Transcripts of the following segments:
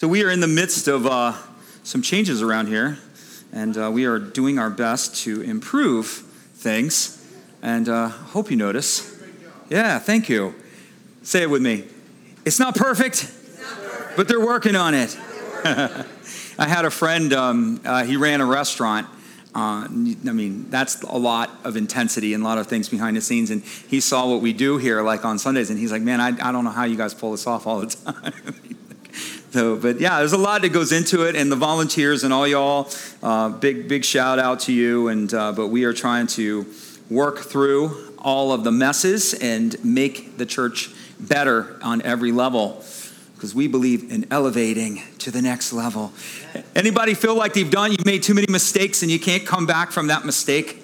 So we are in the midst of uh, some changes around here, and uh, we are doing our best to improve things. And uh, hope you notice. Yeah, thank you. Say it with me. It's not perfect, but they're working on it. I had a friend. Um, uh, he ran a restaurant. Uh, I mean, that's a lot of intensity and a lot of things behind the scenes. And he saw what we do here, like on Sundays, and he's like, "Man, I, I don't know how you guys pull this off all the time." So, but yeah, there's a lot that goes into it, and the volunteers and all y'all, uh, big big shout out to you. And uh, but we are trying to work through all of the messes and make the church better on every level because we believe in elevating to the next level. Anybody feel like they've done you've made too many mistakes and you can't come back from that mistake?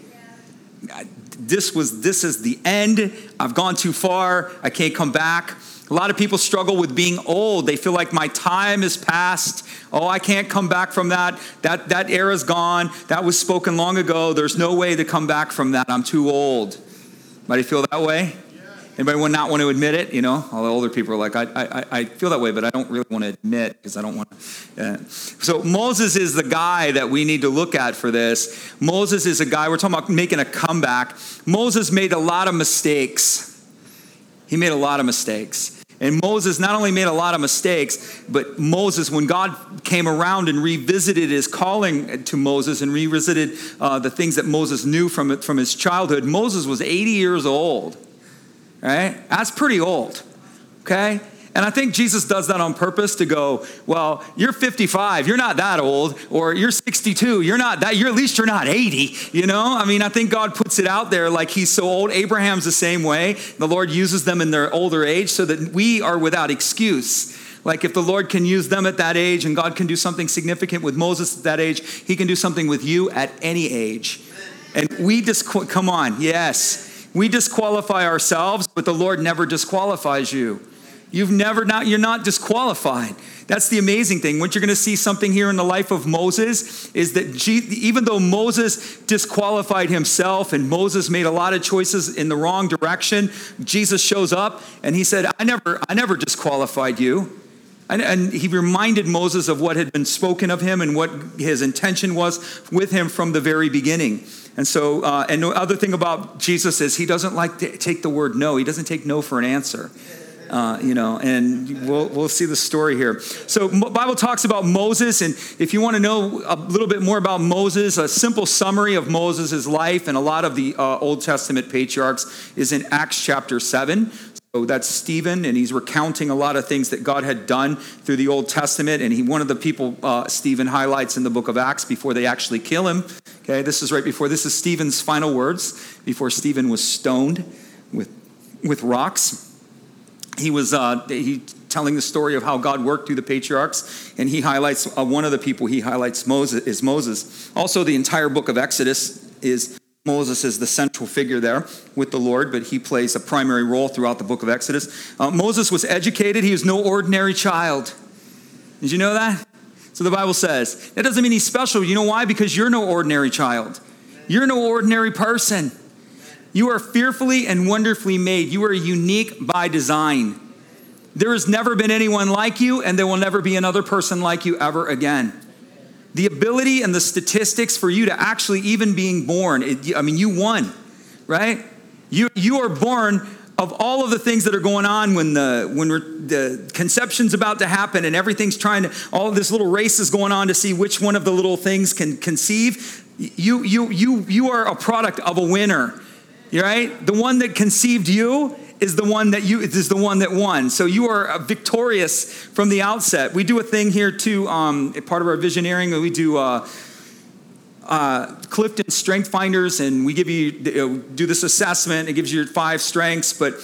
This was this is the end. I've gone too far. I can't come back. A lot of people struggle with being old. They feel like my time is past. Oh, I can't come back from that. That, that era's gone. That was spoken long ago. There's no way to come back from that. I'm too old. Anybody feel that way? Anybody would not want to admit it? You know, all the older people are like, I, I, I feel that way, but I don't really want to admit because I don't want to. So Moses is the guy that we need to look at for this. Moses is a guy, we're talking about making a comeback. Moses made a lot of mistakes. He made a lot of mistakes. And Moses not only made a lot of mistakes, but Moses, when God came around and revisited his calling to Moses and revisited uh, the things that Moses knew from, from his childhood, Moses was 80 years old. Right? That's pretty old. Okay? And I think Jesus does that on purpose to go, well, you're 55, you're not that old, or you're 62, you're not that, you're at least you're not 80, you know? I mean, I think God puts it out there like he's so old. Abraham's the same way. The Lord uses them in their older age so that we are without excuse. Like if the Lord can use them at that age and God can do something significant with Moses at that age, he can do something with you at any age. And we just, come on, yes. We disqualify ourselves, but the Lord never disqualifies you. You've never not you're not disqualified. That's the amazing thing. What you're going to see something here in the life of Moses is that even though Moses disqualified himself and Moses made a lot of choices in the wrong direction, Jesus shows up and he said, "I never I never disqualified you." And, he reminded Moses of what had been spoken of him and what his intention was with him from the very beginning. And so, uh, and the other thing about Jesus is he doesn't like to take the word no. He doesn't take no for an answer. Uh, you know, and we'll, we'll see the story here. So, Bible talks about Moses, and if you want to know a little bit more about Moses, a simple summary of Moses' life and a lot of the uh, Old Testament patriarchs is in Acts chapter 7. So that's Stephen, and he's recounting a lot of things that God had done through the Old Testament. And he, one of the people uh, Stephen highlights in the book of Acts before they actually kill him. Okay, this is right before this is Stephen's final words before Stephen was stoned with with rocks he was uh, he telling the story of how God worked through the patriarchs, and he highlights uh, one of the people he highlights Moses is Moses. Also, the entire book of Exodus is Moses is the central figure there with the Lord, but he plays a primary role throughout the book of Exodus. Uh, Moses was educated; he was no ordinary child. Did you know that? So the Bible says that doesn't mean he's special. You know why? Because you're no ordinary child. You're no ordinary person. You are fearfully and wonderfully made. You are unique by design. There has never been anyone like you, and there will never be another person like you ever again. The ability and the statistics for you to actually even being born, it, I mean, you won, right? You, you are born of all of the things that are going on when the when the conception's about to happen and everything's trying to all this little race is going on to see which one of the little things can conceive you you you you are a product of a winner right? The one that conceived you is the one that you is the one that won. So you are victorious from the outset. We do a thing here too. Um, part of our visioneering, we do. Uh, uh, Clifton Strength Finders, and we give you do this assessment. It gives you your five strengths, but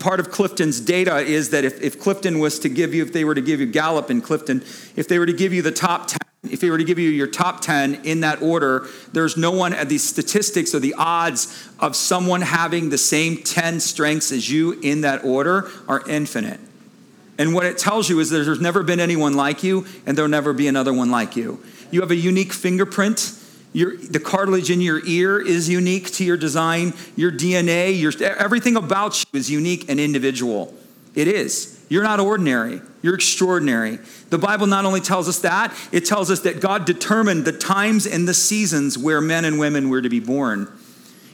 part of Clifton's data is that if, if Clifton was to give you, if they were to give you Gallup and Clifton, if they were to give you the top 10 if he were to give you your top 10 in that order, there's no one at the statistics or the odds of someone having the same 10 strengths as you in that order are infinite. And what it tells you is that there's never been anyone like you, and there'll never be another one like you. You have a unique fingerprint. Your, the cartilage in your ear is unique to your design. Your DNA, your, everything about you is unique and individual. It is. You're not ordinary. You're extraordinary. The Bible not only tells us that, it tells us that God determined the times and the seasons where men and women were to be born.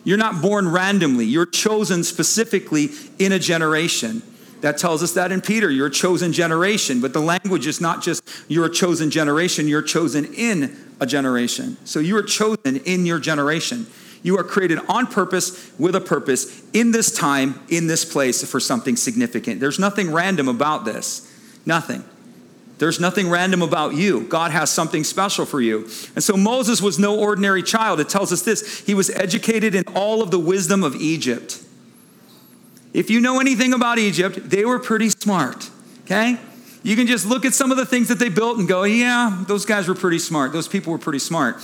You're not born randomly, you're chosen specifically in a generation. That tells us that in Peter, you're a chosen generation. But the language is not just you're a chosen generation, you're chosen in a generation. So you are chosen in your generation. You are created on purpose with a purpose in this time, in this place for something significant. There's nothing random about this. Nothing. There's nothing random about you. God has something special for you. And so Moses was no ordinary child. It tells us this he was educated in all of the wisdom of Egypt. If you know anything about Egypt, they were pretty smart, okay? You can just look at some of the things that they built and go, yeah, those guys were pretty smart. Those people were pretty smart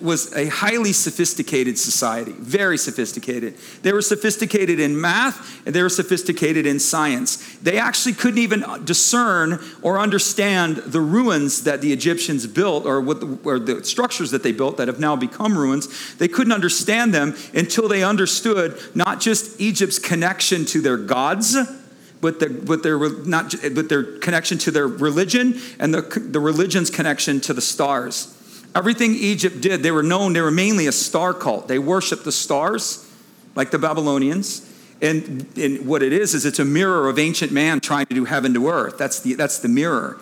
was a highly sophisticated society, very sophisticated. They were sophisticated in math and they were sophisticated in science. They actually couldn't even discern or understand the ruins that the Egyptians built or, what the, or the structures that they built that have now become ruins. They couldn't understand them until they understood not just Egypt's connection to their gods but their, but their, not, but their connection to their religion and the, the religion's connection to the stars. Everything Egypt did, they were known, they were mainly a star cult. They worshiped the stars, like the Babylonians. And, and what it is, is it's a mirror of ancient man trying to do heaven to earth. That's the, that's the mirror.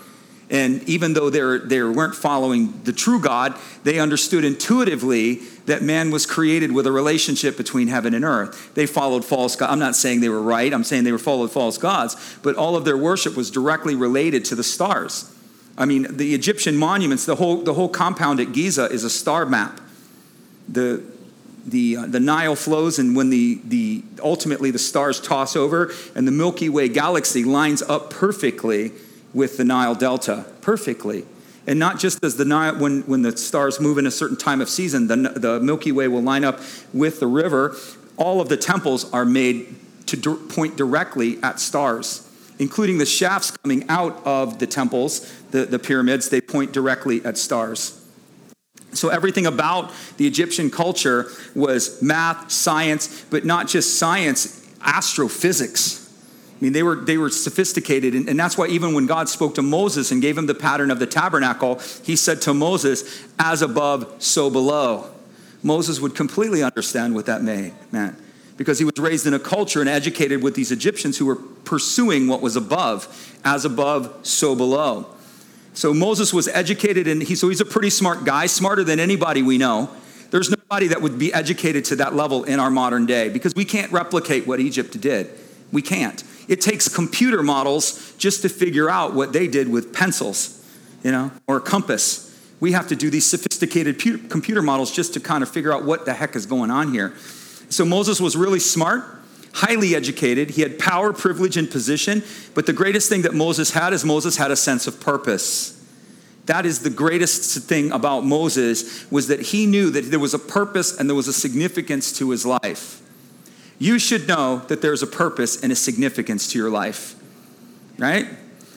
And even though they they weren't following the true God, they understood intuitively that man was created with a relationship between heaven and earth. They followed false gods. I'm not saying they were right, I'm saying they were followed false gods, but all of their worship was directly related to the stars. I mean, the Egyptian monuments, the whole, the whole compound at Giza is a star map. The, the, uh, the Nile flows, and when the, the, ultimately the stars toss over, and the Milky Way galaxy lines up perfectly with the Nile Delta, perfectly. And not just as the Nile, when, when the stars move in a certain time of season, the, the Milky Way will line up with the river. All of the temples are made to point directly at stars including the shafts coming out of the temples, the, the pyramids, they point directly at stars. So everything about the Egyptian culture was math, science, but not just science, astrophysics. I mean, they were, they were sophisticated, and, and, that's why even when God spoke to Moses and gave him the pattern of the tabernacle, he said to Moses, as above, so below. Moses would completely understand what that meant because he was raised in a culture and educated with these Egyptians who were pursuing what was above. As above, so below. So Moses was educated, and he, so he's a pretty smart guy, smarter than anybody we know. There's nobody that would be educated to that level in our modern day because we can't replicate what Egypt did. We can't. It takes computer models just to figure out what they did with pencils, you know, or a compass. We have to do these sophisticated computer models just to kind of figure out what the heck is going on here. So Moses was really smart, highly educated. He had power, privilege, and position. But the greatest thing that Moses had is Moses had a sense of purpose. That is the greatest thing about Moses was that he knew that there was a purpose and there was a significance to his life. You should know that there's a purpose and a significance to your life. Right?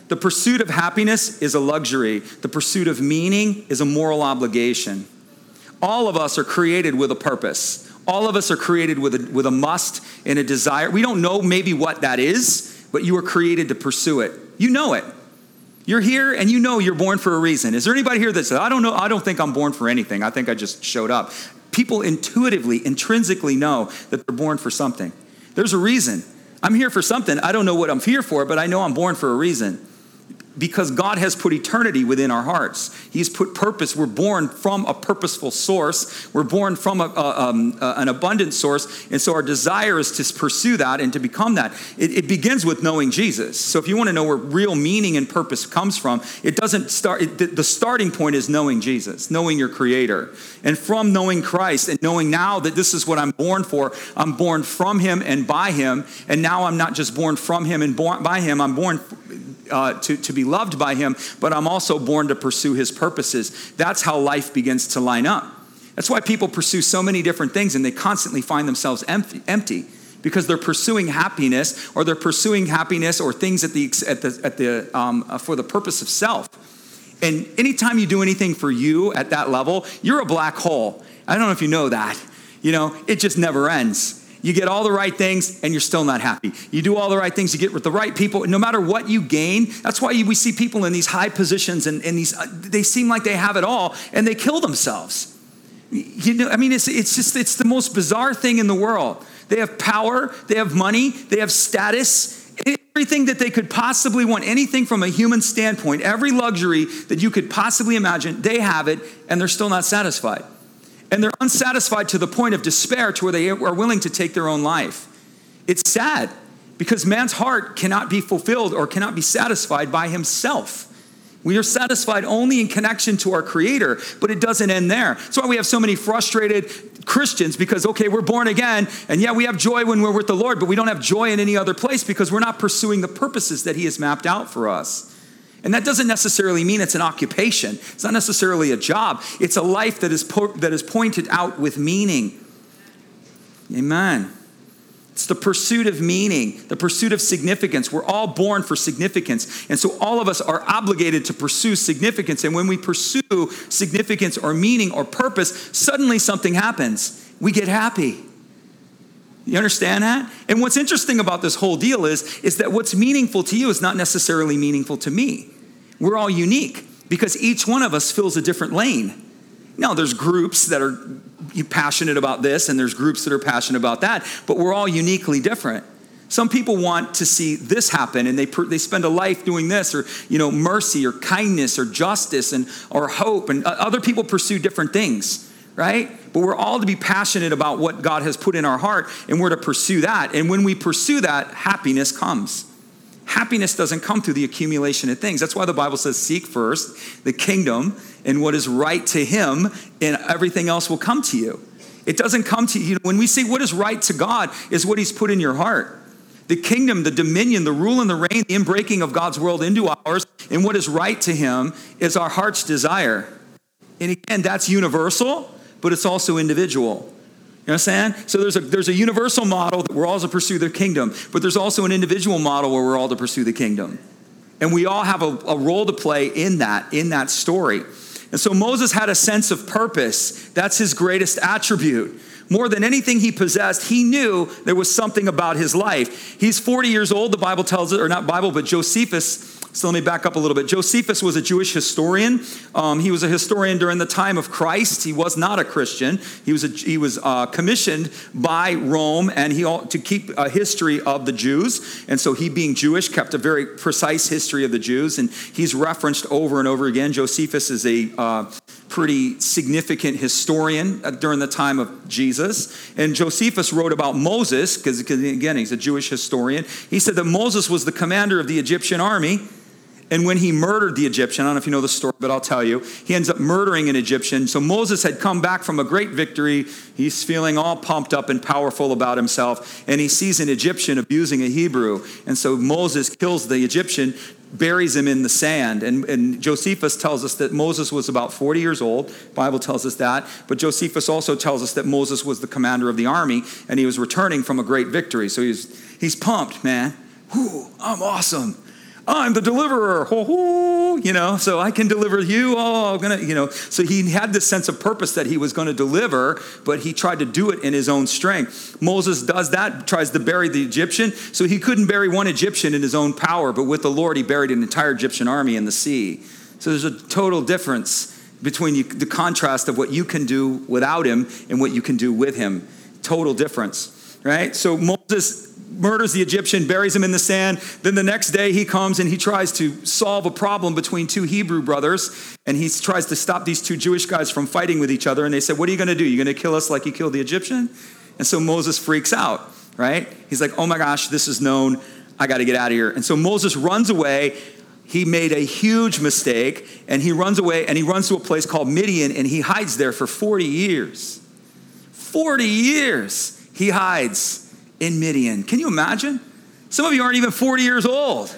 The pursuit of happiness is a luxury. The pursuit of meaning is a moral obligation. All of us are created with a purpose. All of us are created with a, with a must and a desire. We don't know maybe what that is, but you were created to pursue it. You know it. You're here and you know you're born for a reason. Is there anybody here that says, I don't know, I don't think I'm born for anything. I think I just showed up. People intuitively, intrinsically know that they're born for something. There's a reason. I'm here for something. I don't know what I'm here for, but I know I'm born for a reason because God has put eternity within our hearts. He's put purpose. We're born from a purposeful source. We're born from a, a, um, a, an abundant source. And so our desire is to pursue that and to become that. It, it, begins with knowing Jesus. So if you want to know where real meaning and purpose comes from, it doesn't start, it, the, the starting point is knowing Jesus, knowing your Creator. And from knowing Christ and knowing now that this is what I'm born for, I'm born from Him and by Him. And now I'm not just born from Him and born by Him, I'm born uh, to, to be loved by him, but I'm also born to pursue his purposes. That's how life begins to line up. That's why people pursue so many different things and they constantly find themselves empty, empty because they're pursuing happiness or they're pursuing happiness or things at the, at the, at the, um, uh, for the purpose of self. And anytime you do anything for you at that level, you're a black hole. I don't know if you know that. You know, it just never ends You get all the right things and you're still not happy. You do all the right things, you get with the right people. No matter what you gain, that's why we see people in these high positions and, and these, uh, they seem like they have it all and they kill themselves. You know, I mean, it's, it's just, it's the most bizarre thing in the world. They have power, they have money, they have status, everything that they could possibly want, anything from a human standpoint, every luxury that you could possibly imagine, they have it and they're still not satisfied. And they're unsatisfied to the point of despair to where they are willing to take their own life. It's sad because man's heart cannot be fulfilled or cannot be satisfied by himself. We are satisfied only in connection to our Creator, but it doesn't end there. That's why we have so many frustrated Christians because, okay, we're born again, and yeah, we have joy when we're with the Lord, but we don't have joy in any other place because we're not pursuing the purposes that He has mapped out for us. And that doesn't necessarily mean it's an occupation, it's not necessarily a job, it's a life that is, po- that is pointed out with meaning. Amen. It's the pursuit of meaning, the pursuit of significance. We're all born for significance. And so all of us are obligated to pursue significance. And when we pursue significance or meaning or purpose, suddenly something happens. We get happy. You understand that? And what's interesting about this whole deal is, is that what's meaningful to you is not necessarily meaningful to me. We're all unique because each one of us fills a different lane. Now, there's groups that are passionate about this, and there's groups that are passionate about that, but we're all uniquely different. Some people want to see this happen, and they, they spend a life doing this, or you know, mercy, or kindness, or justice, and or hope, and uh, other people pursue different things, right? But we're all to be passionate about what God has put in our heart, and we're to pursue that. And when we pursue that, happiness comes. Happiness doesn't come through the accumulation of things. That's why the Bible says, "Seek first the kingdom." and what is right to him, and everything else will come to you. It doesn't come to you. When we say what is right to God, is what he's put in your heart. The kingdom, the dominion, the rule and the reign, the inbreaking of God's world into ours, and what is right to him is our heart's desire. And again, that's universal, but it's also individual. You understand? So there's a, there's a universal model that we're all to pursue the kingdom, but there's also an individual model where we're all to pursue the kingdom. And we all have a, a role to play in that, in that story. And so Moses had a sense of purpose. That's his greatest attribute. More than anything he possessed, he knew there was something about his life. He's 40 years old, the Bible tells it, or not Bible, but Josephus so let me back up a little bit. Josephus was a Jewish historian. Um, he was a historian during the time of Christ. He was not a Christian. He was, a, he was uh, commissioned by Rome and he to keep a history of the Jews. And so he, being Jewish, kept a very precise history of the Jews. And he's referenced over and over again. Josephus is a uh, pretty significant historian uh, during the time of Jesus. And Josephus wrote about Moses, because again, he's a Jewish historian. He said that Moses was the commander of the Egyptian army and when he murdered the Egyptian, I don't know if you know the story, but I'll tell you, he ends up murdering an Egyptian. So Moses had come back from a great victory. He's feeling all pumped up and powerful about himself. And he sees an Egyptian abusing a Hebrew. And so Moses kills the Egyptian, buries him in the sand. And, and Josephus tells us that Moses was about 40 years old. Bible tells us that. But Josephus also tells us that Moses was the commander of the army and he was returning from a great victory. So he's, he's pumped, man. Whew, I'm awesome. I'm the deliverer, ho, ho, you know, so I can deliver you. Oh, I'm gonna, you know. So he had this sense of purpose that he was going to deliver, but he tried to do it in his own strength. Moses does that, tries to bury the Egyptian, so he couldn't bury one Egyptian in his own power, but with the Lord, he buried an entire Egyptian army in the sea. So there's a total difference between the contrast of what you can do without him and what you can do with him. Total difference, right? So Moses murders the Egyptian, buries him in the sand. Then the next day he comes and he tries to solve a problem between two Hebrew brothers. And he tries to stop these two Jewish guys from fighting with each other. And they said, What are you going to do? You're going to kill us like you killed the Egyptian? And so Moses freaks out, right? He's like, Oh my gosh, this is known. I got to get out of here. And so Moses runs away. He made a huge mistake and he runs away and he runs to a place called Midian and he hides there for 40 years. 40 years he hides in Midian. Can you imagine? Some of you aren't even 40 years old.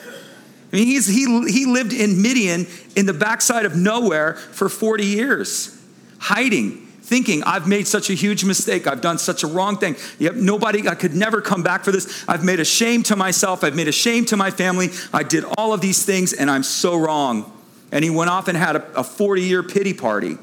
I mean, he's, he, he lived in Midian in the backside of nowhere for 40 years, hiding, thinking, I've made such a huge mistake. I've done such a wrong thing. Yep, nobody, I could never come back for this. I've made a shame to myself. I've made a shame to my family. I did all of these things and I'm so wrong. And he went off and had a 40 year pity party.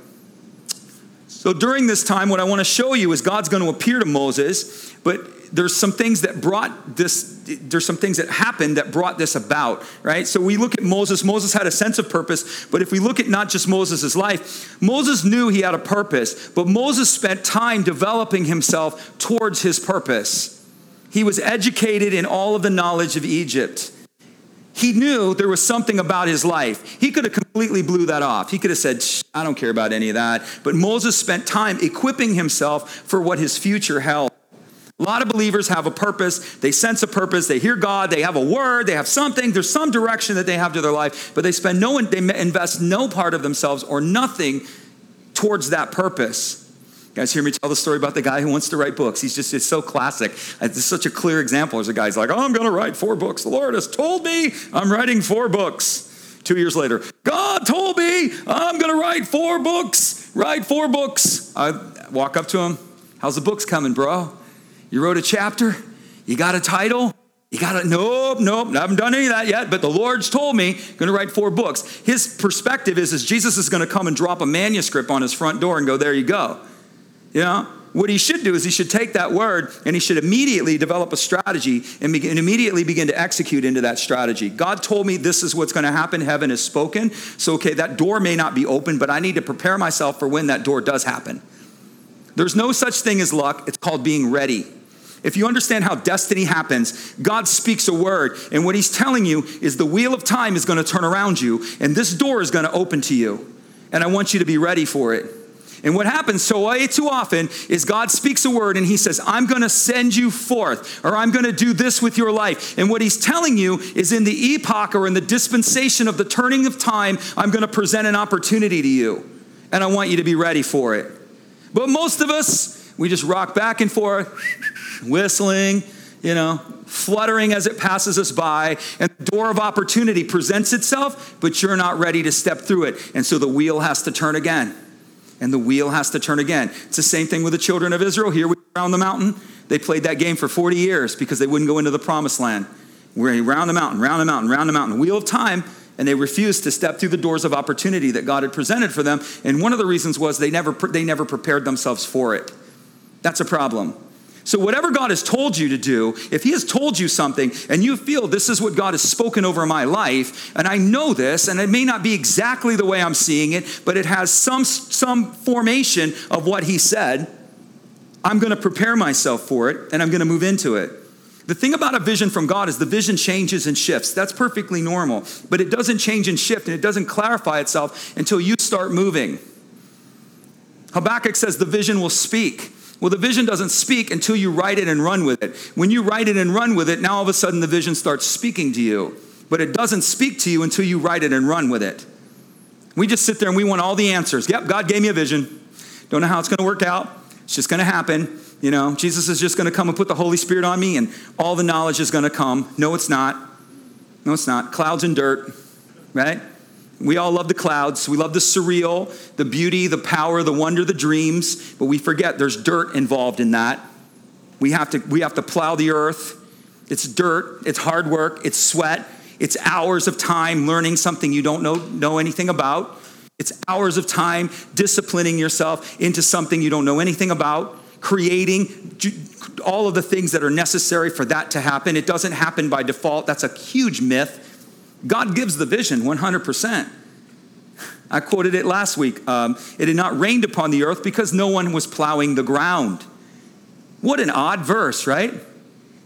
So during this time, what I want to show you is God's going to appear to Moses, but there's some things that brought this, there's some things that happened that brought this about, right? So we look at Moses. Moses had a sense of purpose, but if we look at not just Moses' life, Moses knew he had a purpose, but Moses spent time developing himself towards his purpose. He was educated in all of the knowledge of Egypt. He knew there was something about his life. He could have completely blew that off. He could have said, I don't care about any of that. But Moses spent time equipping himself for what his future held. A lot of believers have a purpose. They sense a purpose. They hear God. They have a word. They have something. There's some direction that they have to their life, but they spend no, they invest no part of themselves or nothing towards that purpose. You guys hear me tell the story about the guy who wants to write books. He's just, it's so classic. It's such a clear example. There's a guy's like, oh, I'm going to write four books. The Lord has told me I'm writing four books. Two years later, God told me I'm going to write four books. Write four books. I walk up to him. How's the books coming, bro? You wrote a chapter? You got a title? You got to, nope, nope, I haven't done any of that yet, but the Lord's told me, I'm going to write four books. His perspective is, is Jesus is going to come and drop a manuscript on his front door and go, there you go. You know? What he should do is he should take that word and he should immediately develop a strategy and, and immediately begin to execute into that strategy. God told me this is what's going to happen. Heaven has spoken. So, okay, that door may not be open, but I need to prepare myself for when that door does happen. There's no such thing as luck, it's called being ready. If you understand how destiny happens, God speaks a word, and what He's telling you is the wheel of time is going to turn around you, and this door is going to open to you. And I want you to be ready for it. And what happens so way too often is God speaks a word and He says, I'm going to send you forth, or I'm going to do this with your life. And what He's telling you is in the epoch or in the dispensation of the turning of time, I'm going to present an opportunity to you. And I want you to be ready for it. But most of us, we just rock back and forth, whistling, you know, fluttering as it passes us by, and the door of opportunity presents itself, but you're not ready to step through it. And so the wheel has to turn again, and the wheel has to turn again. It's the same thing with the children of Israel. Here we are around the mountain. They played that game for 40 years because they wouldn't go into the promised land. We're around the mountain, round the mountain, round the mountain, wheel of time, and they refused to step through the doors of opportunity that God had presented for them. And one of the reasons was they never, they never prepared themselves for it. That's a problem. So, whatever God has told you to do, if He has told you something and you feel this is what God has spoken over my life, and I know this, and it may not be exactly the way I'm seeing it, but it has some, some formation of what He said, I'm going to prepare myself for it and I'm going to move into it. The thing about a vision from God is the vision changes and shifts. That's perfectly normal, but it doesn't change and shift and it doesn't clarify itself until you start moving. Habakkuk says the vision will speak. Well, the vision doesn't speak until you write it and run with it. When you write it and run with it, now all of a sudden the vision starts speaking to you. But it doesn't speak to you until you write it and run with it. We just sit there and we want all the answers. Yep, God gave me a vision. Don't know how it's going to work out. It's just going to happen. You know, Jesus is just going to come and put the Holy Spirit on me and all the knowledge is going to come. No, it's not. No, it's not. Clouds and dirt, right? We all love the clouds. We love the surreal, the beauty, the power, the wonder, the dreams, but we forget there's dirt involved in that. We have to, we have to plow the earth. It's dirt, it's hard work, it's sweat, it's hours of time learning something you don't know, know anything about. It's hours of time disciplining yourself into something you don't know anything about, creating all of the things that are necessary for that to happen. It doesn't happen by default. That's a huge myth. God gives the vision 100%. I quoted it last week. Um, it had not rained upon the earth because no one was plowing the ground. What an odd verse, right?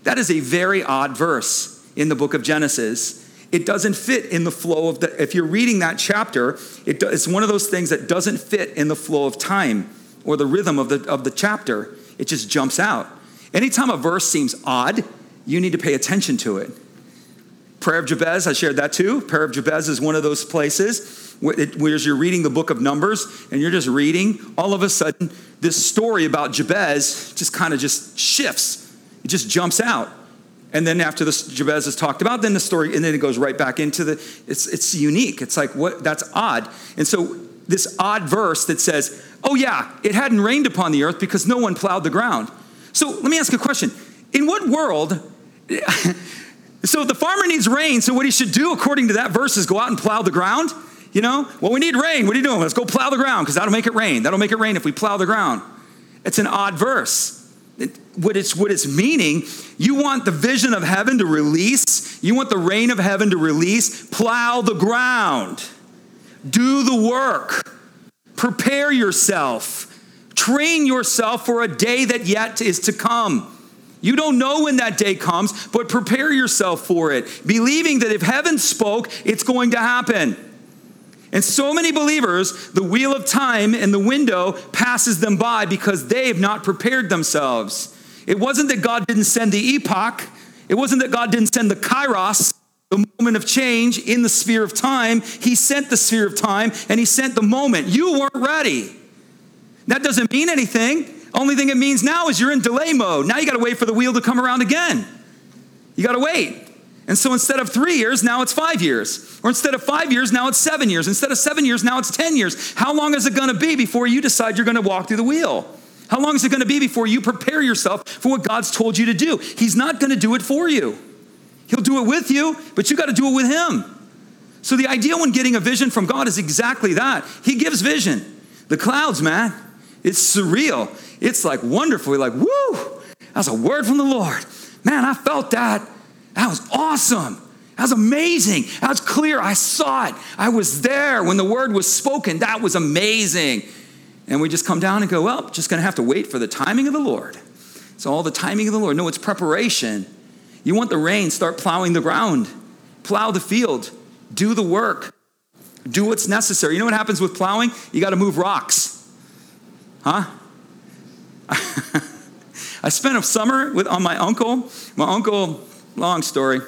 That is a very odd verse in the book of Genesis. It doesn't fit in the flow of the, if you're reading that chapter, it, it's one of those things that doesn't fit in the flow of time or the rhythm of the, of the chapter. It just jumps out. Anytime a verse seems odd, you need to pay attention to it. Prayer of Jabez, I shared that too. Prayer of Jabez is one of those places where, you're reading the book of Numbers and you're just reading. All of a sudden, this story about Jabez just kind of just shifts. It just jumps out. And then after this Jabez is talked about, then the story, and then it goes right back into the, it's, it's unique. It's like, what, that's odd. And so this odd verse that says, oh yeah, it hadn't rained upon the earth because no one plowed the ground. So let me ask a question. In what world So the farmer needs rain, so what he should do according to that verse is go out and plow the ground. You know, well, we need rain. What are you doing? Let's go plow the ground because that'll make it rain. That'll make it rain if we plow the ground. It's an odd verse. It, what it's what it's meaning. You want the vision of heaven to release. You want the rain of heaven to release. Plow the ground. Do the work. Prepare yourself. Train yourself for a day that yet is to come. You don't know when that day comes, but prepare yourself for it, believing that if heaven spoke, it's going to happen. And so many believers, the wheel of time and the window passes them by because they have not prepared themselves. It wasn't that God didn't send the epoch, it wasn't that God didn't send the kairos, the moment of change in the sphere of time. He sent the sphere of time and He sent the moment. You weren't ready. That doesn't mean anything. Only thing it means now is you're in delay mode. Now you got to wait for the wheel to come around again. You got to wait. And so instead of three years, now it's five years. Or instead of five years, now it's seven years. Instead of seven years, now it's 10 years. How long is it going to be before you decide you're going to walk through the wheel? How long is it going to be before you prepare yourself for what God's told you to do? He's not going to do it for you. He'll do it with you, but you got to do it with Him. So the idea when getting a vision from God is exactly that. He gives vision. The clouds, man, it's surreal. It's like wonderful. You're like, woo, that's a word from the Lord. Man, I felt that. That was awesome. That was amazing. That was clear. I saw it. I was there when the word was spoken. That was amazing. And we just come down and go, well, just going to have to wait for the timing of the Lord. It's all the timing of the Lord. No, it's preparation. You want the rain, start plowing the ground, plow the field, do the work, do what's necessary. You know what happens with plowing? You got to move rocks. Huh? I spent a summer with, on my uncle. My uncle, long story,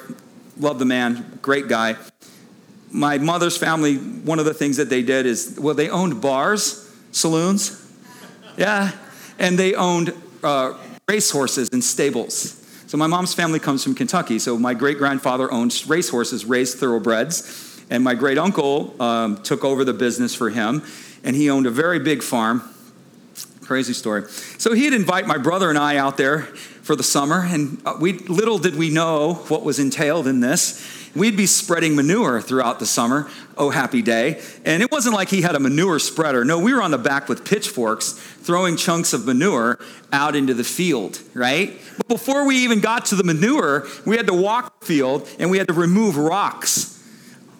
love the man, great guy. My mother's family, one of the things that they did is, well, they owned bars, saloons, yeah, and they owned uh, racehorses and stables. So my mom's family comes from Kentucky. So my great grandfather owned racehorses, raised thoroughbreds, and my great uncle um, took over the business for him, and he owned a very big farm. Crazy story. So he'd invite my brother and I out there for the summer, and uh, we little did we know what was entailed in this. We'd be spreading manure throughout the summer. Oh, happy day. And it wasn't like he had a manure spreader. No, we were on the back with pitchforks throwing chunks of manure out into the field, right? But before we even got to the manure, we had to walk the field and we had to remove rocks.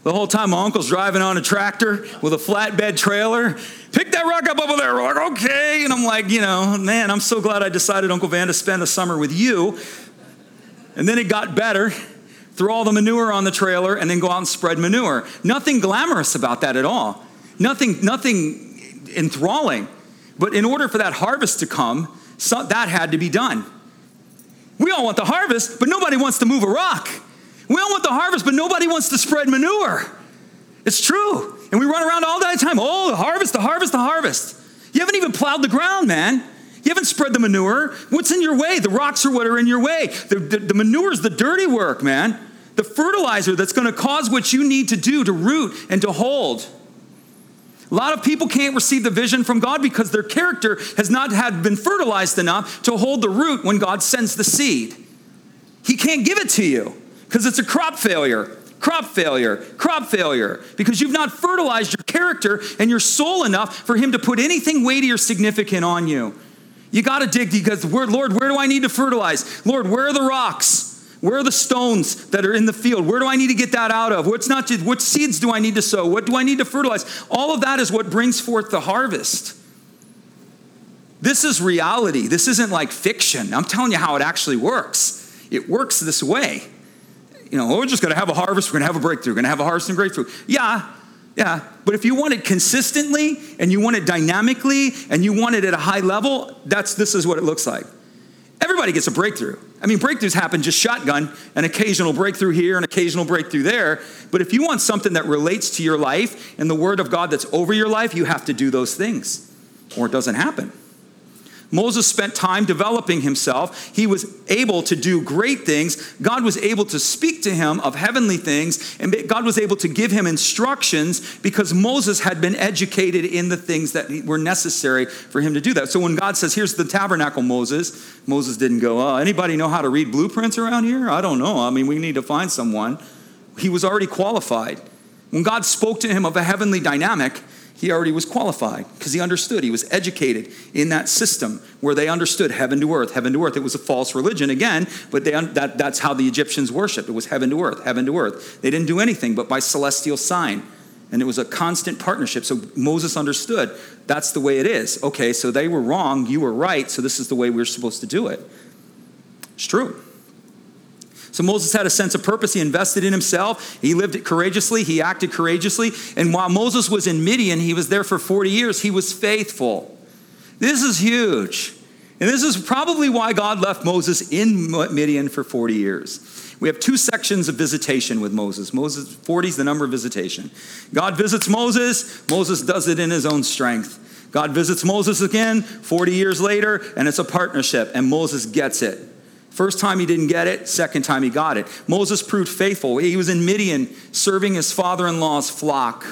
The whole time, my uncle's driving on a tractor with a flatbed trailer. Pick that rock up over there. We're like, okay. And I'm like, you know, man, I'm so glad I decided, Uncle Van, to spend the summer with you. And then it got better. Throw all the manure on the trailer and then go out and spread manure. Nothing glamorous about that at all. Nothing, nothing enthralling. But in order for that harvest to come, so that had to be done. We all want the harvest, but nobody wants to move a rock. We all want the harvest, but nobody wants to spread manure. It's true. And we run around all the time. Oh, the harvest, the harvest, the harvest. You haven't even plowed the ground, man. You haven't spread the manure. What's in your way? The rocks are what are in your way. The, the, the manure is the dirty work, man. The fertilizer that's going to cause what you need to do to root and to hold. A lot of people can't receive the vision from God because their character has not had been fertilized enough to hold the root when God sends the seed. He can't give it to you because it's a crop failure, crop failure, crop failure, because you've not fertilized your character and your soul enough for Him to put anything weighty or significant on you. You got to dig because, Lord, where do I need to fertilize? Lord, where are the rocks? Where are the stones that are in the field? Where do I need to get that out of? What's not what seeds do I need to sow? What do I need to fertilize? All of that is what brings forth the harvest. This is reality. This isn't like fiction. I'm telling you how it actually works. It works this way you know, we're just going to have a harvest, we're going to have a breakthrough, we're going to have a harvest and breakthrough. Yeah, yeah. But if you want it consistently and you want it dynamically and you want it at a high level, that's this is what it looks like. Everybody gets a breakthrough. I mean, breakthroughs happen just shotgun, an occasional breakthrough here, an occasional breakthrough there. But if you want something that relates to your life and the word of God that's over your life, you have to do those things, or it doesn't happen. Moses spent time developing himself. He was able to do great things. God was able to speak to him of heavenly things, and God was able to give him instructions because Moses had been educated in the things that were necessary for him to do that. So when God says, Here's the tabernacle, Moses, Moses didn't go, oh, Anybody know how to read blueprints around here? I don't know. I mean, we need to find someone. He was already qualified. When God spoke to him of a heavenly dynamic, He already was qualified because he understood. He was educated in that system where they understood heaven to earth, heaven to earth. It was a false religion again, but they, that, that's how the Egyptians worshiped. It was heaven to earth, heaven to earth. They didn't do anything but by celestial sign. And it was a constant partnership. So Moses understood that's the way it is. Okay, so they were wrong, you were right, so this is the way we're supposed to do it. It's true. So Moses had a sense of purpose. He invested in himself. He lived it courageously. He acted courageously. And while Moses was in Midian, he was there for 40 years. He was faithful. This is huge. And this is probably why God left Moses in Midian for 40 years. We have two sections of visitation with Moses. Moses 40 is the number of visitation. God visits Moses, Moses does it in his own strength. God visits Moses again 40 years later, and it's a partnership, and Moses gets it. First time he didn't get it, second time he got it. Moses proved faithful. He was in Midian serving his father in law's flock.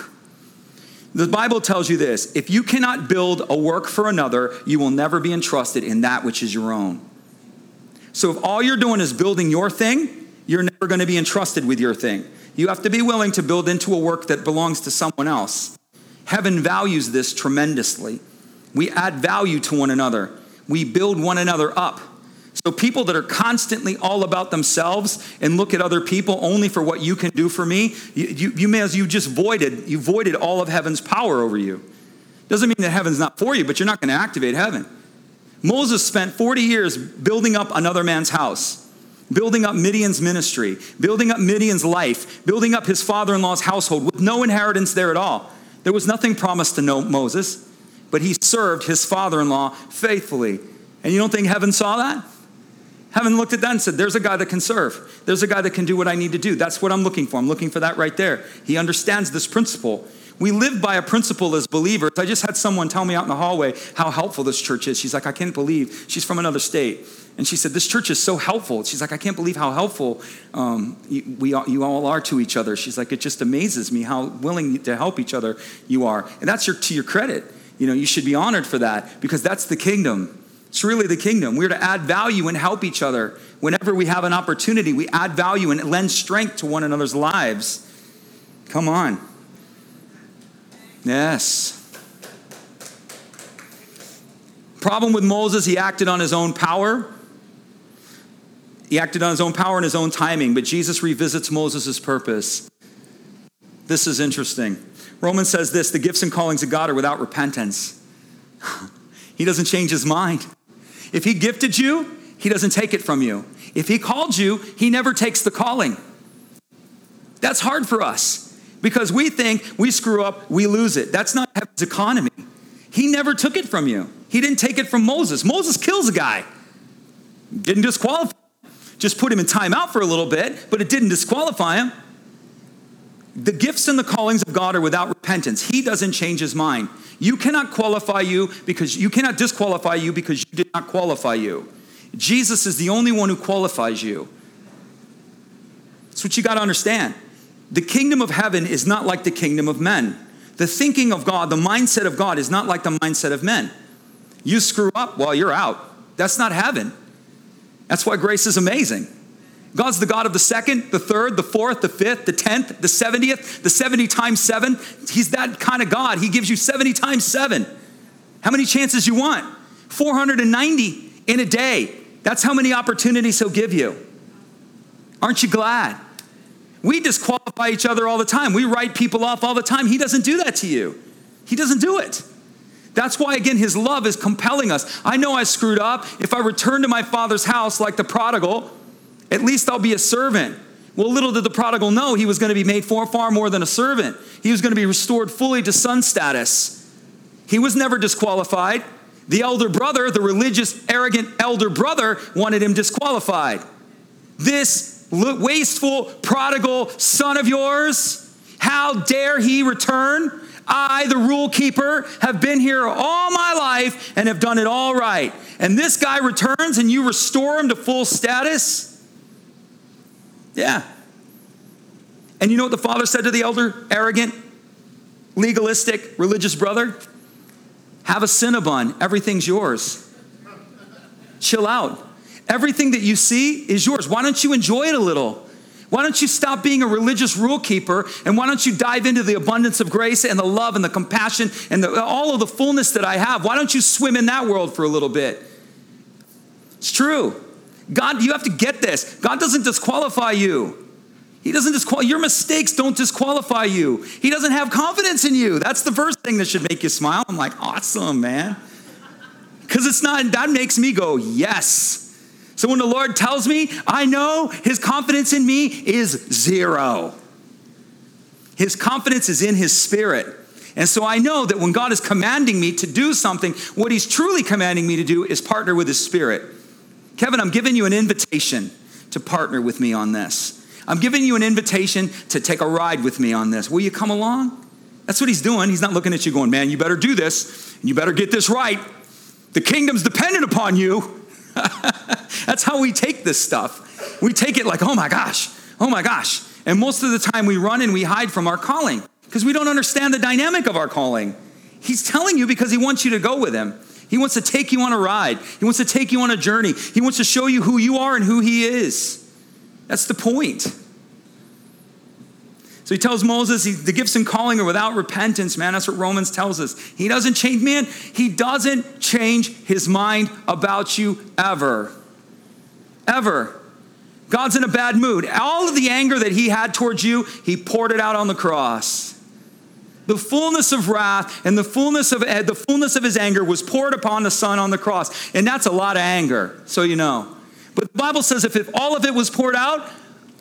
The Bible tells you this if you cannot build a work for another, you will never be entrusted in that which is your own. So if all you're doing is building your thing, you're never going to be entrusted with your thing. You have to be willing to build into a work that belongs to someone else. Heaven values this tremendously. We add value to one another, we build one another up. So, people that are constantly all about themselves and look at other people only for what you can do for me, you, you, you may as you just voided, you voided all of heaven's power over you. Doesn't mean that heaven's not for you, but you're not going to activate heaven. Moses spent 40 years building up another man's house, building up Midian's ministry, building up Midian's life, building up his father in law's household with no inheritance there at all. There was nothing promised to Moses, but he served his father in law faithfully. And you don't think heaven saw that? Heaven looked at that and said, There's a guy that can serve. There's a guy that can do what I need to do. That's what I'm looking for. I'm looking for that right there. He understands this principle. We live by a principle as believers. I just had someone tell me out in the hallway how helpful this church is. She's like, I can't believe. She's from another state. And she said, This church is so helpful. She's like, I can't believe how helpful um, you, we, you all are to each other. She's like, It just amazes me how willing to help each other you are. And that's your, to your credit. You know, you should be honored for that because that's the kingdom. It's really the kingdom. We're to add value and help each other. Whenever we have an opportunity, we add value and lend strength to one another's lives. Come on. Yes. Problem with Moses, he acted on his own power. He acted on his own power and his own timing, but Jesus revisits Moses' purpose. This is interesting. Romans says this the gifts and callings of God are without repentance. he doesn't change his mind. If He gifted you, He doesn't take it from you. If He called you, He never takes the calling. That's hard for us because we think we screw up, we lose it. That's not heaven's economy. He never took it from you. He didn't take it from Moses. Moses kills a guy, didn't disqualify. him. Just put him in timeout for a little bit, but it didn't disqualify him. The gifts and the callings of God are without repentance. He doesn't change his mind. You cannot qualify you because you cannot disqualify you because you did not qualify you. Jesus is the only one who qualifies you. That's what you got to understand. The kingdom of heaven is not like the kingdom of men. The thinking of God, the mindset of God is not like the mindset of men. You screw up, well, you're out. That's not heaven. That's why grace is amazing. God's the God of the second, the third, the fourth, the fifth, the tenth, the seventieth, the 70 times seven. He's that kind of God. He gives you 70 times seven. How many chances you want? 490 in a day. That's how many opportunities He'll give you. Aren't you glad? We disqualify each other all the time. We write people off all the time. He doesn't do that to you. He doesn't do it. That's why, again, his love is compelling us. I know I screwed up. If I return to my father's house like the prodigal, at least I'll be a servant. Well, little did the prodigal know he was going to be made far, far more than a servant. He was going to be restored fully to son status. He was never disqualified. The elder brother, the religious, arrogant elder brother, wanted him disqualified. This wasteful, prodigal son of yours, how dare he return? I, the rule keeper, have been here all my life and have done it all right. And this guy returns and you restore him to full status? Yeah. And you know what the father said to the elder, arrogant, legalistic, religious brother? Have a Cinnabon, everything's yours. Chill out. Everything that you see is yours. Why don't you enjoy it a little? Why don't you stop being a religious rule keeper and why don't you dive into the abundance of grace and the love and the compassion and the, all of the fullness that I have? Why don't you swim in that world for a little bit? It's true. God, you have to get this. God doesn't disqualify you. He doesn't disqualify your mistakes don't disqualify you. He doesn't have confidence in you. That's the first thing that should make you smile. I'm like, awesome, man. Because it's not, that makes me go, yes. So when the Lord tells me, I know his confidence in me is zero. His confidence is in his spirit. And so I know that when God is commanding me to do something, what he's truly commanding me to do is partner with his spirit. Kevin, I'm giving you an invitation to partner with me on this. I'm giving you an invitation to take a ride with me on this. Will you come along? That's what he's doing. He's not looking at you going, man, you better do this and you better get this right. The kingdom's dependent upon you. That's how we take this stuff. We take it like, oh my gosh, oh my gosh. And most of the time we run and we hide from our calling because we don't understand the dynamic of our calling. He's telling you because he wants you to go with him. He wants to take you on a ride. He wants to take you on a journey. He wants to show you who you are and who he is. That's the point. So he tells Moses he, the gifts and calling are without repentance, man. That's what Romans tells us. He doesn't change, man. He doesn't change his mind about you ever. Ever. God's in a bad mood. All of the anger that he had towards you, he poured it out on the cross. The fullness of wrath and the fullness of eh, the fullness of his anger was poured upon the son on the cross. And that's a lot of anger, so you know. But the Bible says if, if all of it was poured out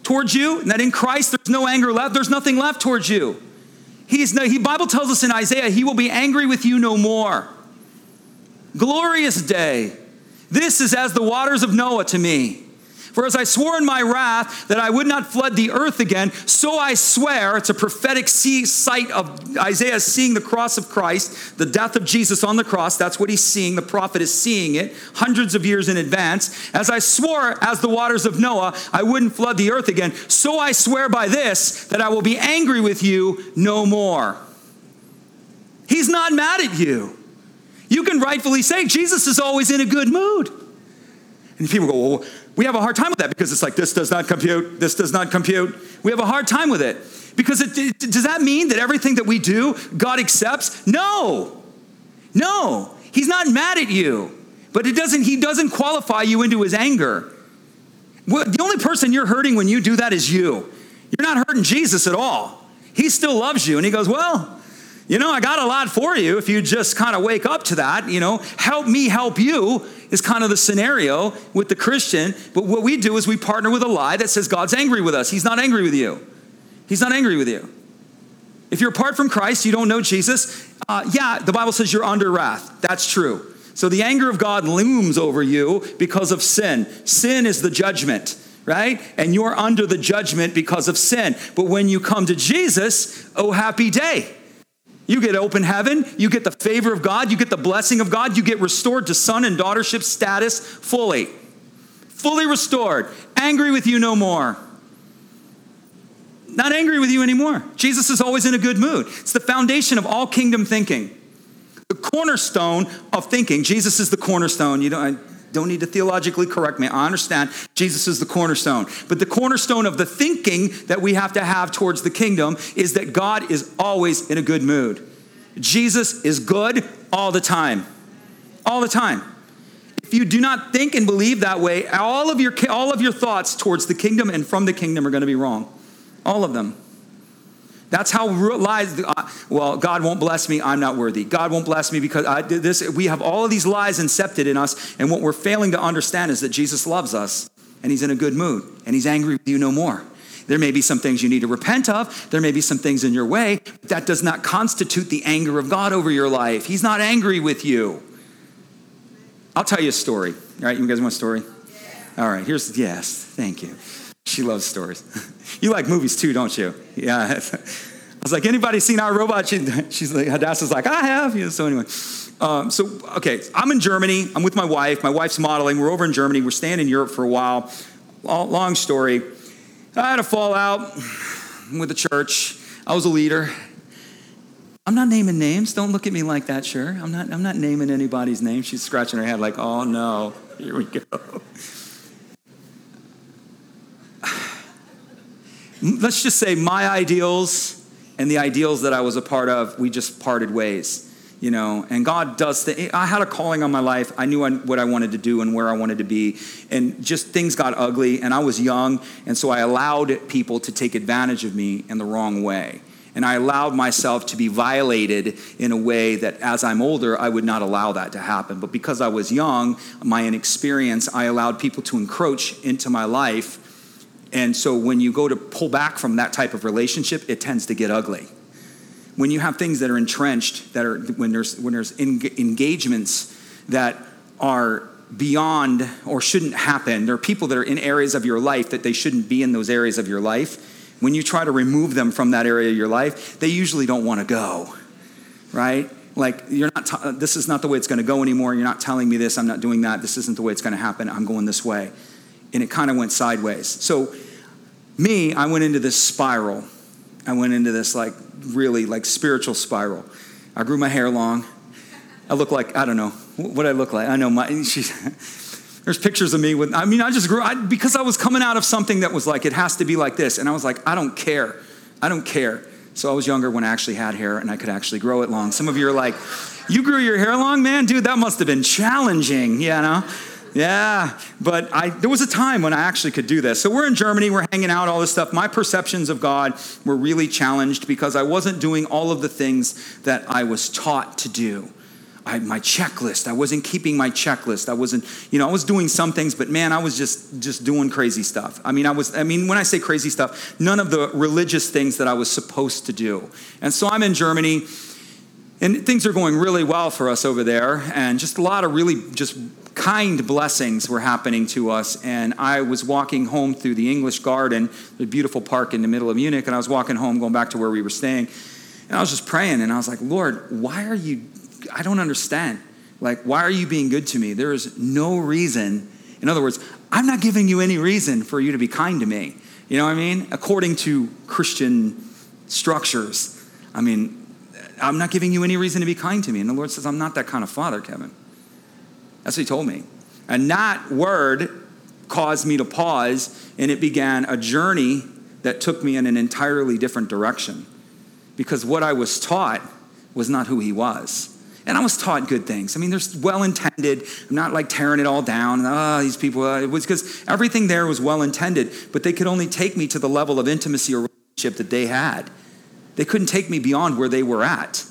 towards you, and that in Christ there's no anger left, there's nothing left towards you. He's no, he Bible tells us in Isaiah, he will be angry with you no more. Glorious day. This is as the waters of Noah to me. For as I swore in my wrath that I would not flood the earth again, so I swear, it's a prophetic sight of Isaiah seeing the cross of Christ, the death of Jesus on the cross. That's what he's seeing. The prophet is seeing it hundreds of years in advance. As I swore, as the waters of Noah, I wouldn't flood the earth again, so I swear by this that I will be angry with you no more. He's not mad at you. You can rightfully say Jesus is always in a good mood. And people go, well, we have a hard time with that because it's like, this does not compute, this does not compute. We have a hard time with it. Because it, it, does that mean that everything that we do, God accepts? No. No. He's not mad at you. But it doesn't, he doesn't qualify you into his anger. The only person you're hurting when you do that is you. You're not hurting Jesus at all. He still loves you. And he goes, Well, you know, I got a lot for you if you just kind of wake up to that. You know, help me help you is kind of the scenario with the Christian. But what we do is we partner with a lie that says God's angry with us. He's not angry with you. He's not angry with you. If you're apart from Christ, you don't know Jesus, uh, yeah, the Bible says you're under wrath. That's true. So the anger of God looms over you because of sin. Sin is the judgment, right? And you're under the judgment because of sin. But when you come to Jesus, oh, happy day. You get open heaven, you get the favor of God, you get the blessing of God, you get restored to son and daughtership status fully. Fully restored. Angry with you no more. Not angry with you anymore. Jesus is always in a good mood. It's the foundation of all kingdom thinking. The cornerstone of thinking. Jesus is the cornerstone. You don't, don't need to theologically correct me. I understand Jesus is the cornerstone. But the cornerstone of the thinking that we have to have towards the kingdom is that God is always in a good mood. Jesus is good all the time. All the time. If you do not think and believe that way, all of your, all of your thoughts towards the kingdom and from the kingdom are going to be wrong. All of them. That's how lies. Uh, well, God won't bless me. I'm not worthy. God won't bless me because I did this. We have all of these lies incepted in us, and what we're failing to understand is that Jesus loves us, and He's in a good mood, and He's angry with you no more. There may be some things you need to repent of. There may be some things in your way. But that does not constitute the anger of God over your life. He's not angry with you. I'll tell you a story. All right, you guys want a story? All right, here's yes. Thank you. She loves stories. you like movies too, don't you? Yeah. I was like, anybody seen our robot? She, she's like, Hadassah's like, I have. Yeah, so anyway, um, so okay, I'm in Germany. I'm with my wife. My wife's modeling. We're over in Germany. We're staying in Europe for a while. Long story. I had a fallout with the church. I was a leader. I'm not naming names. Don't look at me like that, sure. I'm not, I'm not naming anybody's name. She's scratching her head like, oh no, here we go. Let's just say my ideals and the ideals that I was a part of, we just parted ways you know? And god does the i had a calling on my life. I knew what i wanted to do and where i wanted to be. And just things got ugly and i was young. And so i allowed people to take advantage of me in the wrong way. And i allowed myself to be violated in a way that as i'm older i would not allow that to happen. But because i was young my inexperience i allowed people to encroach into my life and so when you go to pull back from that type of relationship it tends to get ugly when you have things that are entrenched, that are when there's when there's engagements that are beyond or shouldn't happen, there are people that are in areas of your life that they shouldn't be in those areas of your life. When you try to remove them from that area of your life, they usually don't want to go, right? Like you're not. T- this is not the way it's going to go anymore. You're not telling me this. I'm not doing that. This isn't the way it's going to happen. I'm going this way, and it kind of went sideways. So, me, I went into this spiral. I went into this like really like spiritual spiral. I grew my hair long. I look like, I don't know, what I look like. I know my, she, there's pictures of me with, I mean, I just grew, I, because I was coming out of something that was like, it has to be like this. And I was like, I don't care. I don't care. So I was younger when I actually had hair and I could actually grow it long. Some of you are like, you grew your hair long, man? Dude, that must have been challenging, you know? Yeah, but I, there was a time when I actually could do this. So we're in Germany, we're hanging out, all this stuff. My perceptions of God were really challenged because I wasn't doing all of the things that I was taught to do. I, my checklist. I wasn't keeping my checklist. I wasn't, you know, I was doing some things, but man, I was just just doing crazy stuff. I mean, I was. I mean, when I say crazy stuff, none of the religious things that I was supposed to do. And so I'm in Germany, and things are going really well for us over there, and just a lot of really just kind blessings were happening to us. And I was walking home through the English Garden, the beautiful park in the middle of Munich, and I was walking home, going back to where we were staying. And I was just praying, and I was like, Lord, why are you, I don't understand. Like, why are you being good to me? There is no reason. In other words, I'm not giving you any reason for you to be kind to me. You know what I mean? According to Christian structures. I mean, I'm not giving you any reason to be kind to me. And the Lord says, I'm not that kind of father, Kevin. That's what he told me. And that word caused me to pause, and it began a journey that took me in an entirely different direction. Because what I was taught was not who he was. And I was taught good things. I mean, there's well intended. I'm not like tearing it all down. Oh, these people. Uh, it was because everything there was well intended, but they could only take me to the level of intimacy or relationship that they had. They couldn't take me beyond where they were at.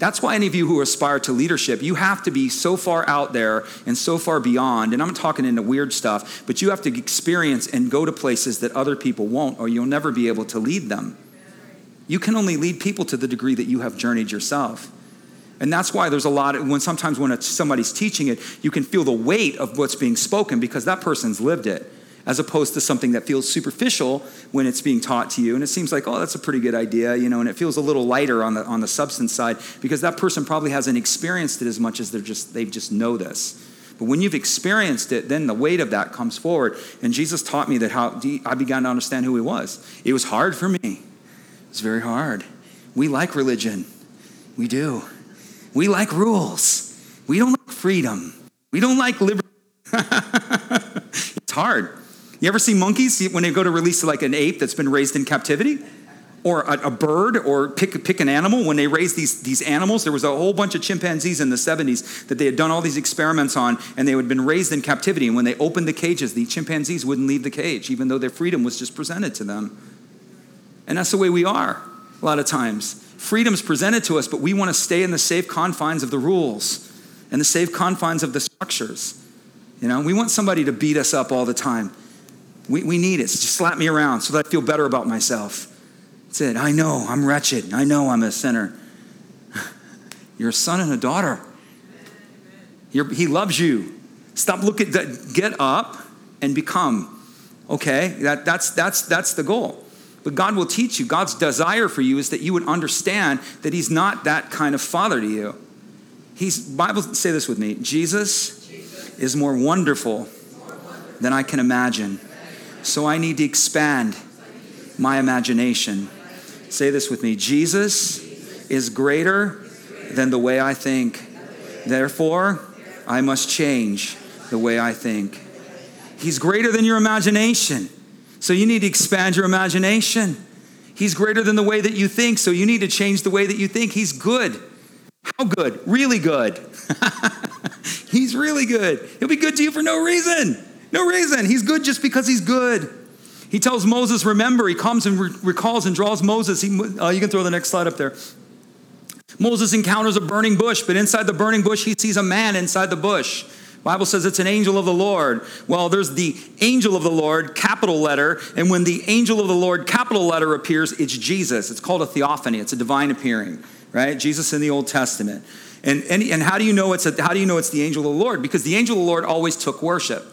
That's why any of you who aspire to leadership, you have to be so far out there and so far beyond. And I'm talking into weird stuff, but you have to experience and go to places that other people won't, or you'll never be able to lead them. You can only lead people to the degree that you have journeyed yourself. And that's why there's a lot of, when sometimes when somebody's teaching it, you can feel the weight of what's being spoken because that person's lived it as opposed to something that feels superficial when it's being taught to you. And it seems like oh that's a pretty good idea you know and it feels a little lighter on the on the substance side because that person probably hasn't experienced it as much as they're just they just know this but when you've experienced it then the weight of that comes forward. And jesus taught me that how i began to understand who he was. It was hard for me. It was very hard. We like religion. We do. We like rules. We don't like freedom. We don't like liberty. It's hard you ever see monkeys when they go to release like an ape that's been raised in captivity? Or a, a, bird, or pick, pick an animal. When they raised these, these animals, there was a whole bunch of chimpanzees in the 70s that they had done all these experiments on, and they had been raised in captivity. And when they opened the cages, the chimpanzees wouldn't leave the cage, even though their freedom was just presented to them. And that's the way we are a lot of times. Freedom's presented to us, but we want to stay in the safe confines of the rules and the safe confines of the structures. You know, we want somebody to beat us up all the time. We, we need it. So just slap me around so that I feel better about myself. That's it. I know I'm wretched. I know I'm a sinner. You're a son and a daughter. You're, he loves you. Stop looking, get up and become. Okay? That, that's, that's, that's the goal. But God will teach you. God's desire for you is that you would understand that He's not that kind of father to you. He's, Bible say this with me Jesus, Jesus. is more wonderful than I can imagine. So I need to expand my imagination. Say this with me Jesus is greater than the way I think. Therefore, I must change the way I think. He's greater than your imagination. So you need to expand your imagination. He's greater than the way that you think, so you need to change the way that you think. He's good. How good? Really good. he's really good. He'll be good to you for no reason. No reason. He's good just because he's good. He tells Moses, remember, he comes and re- recalls and draws Moses. He, uh, you can throw the next slide up there. Moses encounters a burning bush, but inside the burning bush, he sees a man inside the bush. Bible says it's an angel of the Lord. Well, there's the angel of the Lord, capital letter, and when the angel of the Lord, capital letter appears, it's Jesus. It's called a theophany. It's a divine appearing, right? Jesus in the Old Testament. And, and, and how do you know it's a, how do you know it's the angel of the Lord? Because the angel of the Lord always took worship.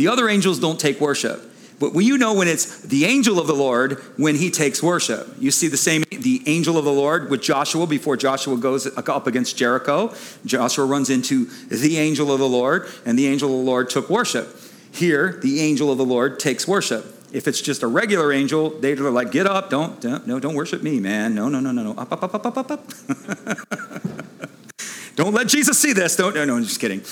The other angels don't take worship. But you know when it's the angel of the Lord when he takes worship. You see the same, the angel of the Lord with Joshua before Joshua goes up against Jericho. Joshua runs into the angel of the Lord, and the angel of the Lord took worship. Here, the angel of the Lord takes worship. If it's just a regular angel, they're like, get up, don't, don't no, don't worship me, man. No, no, no, no, no. Up, up, up, up, up, up, up. don't let Jesus see this. Don't, no, no, I'm just kidding.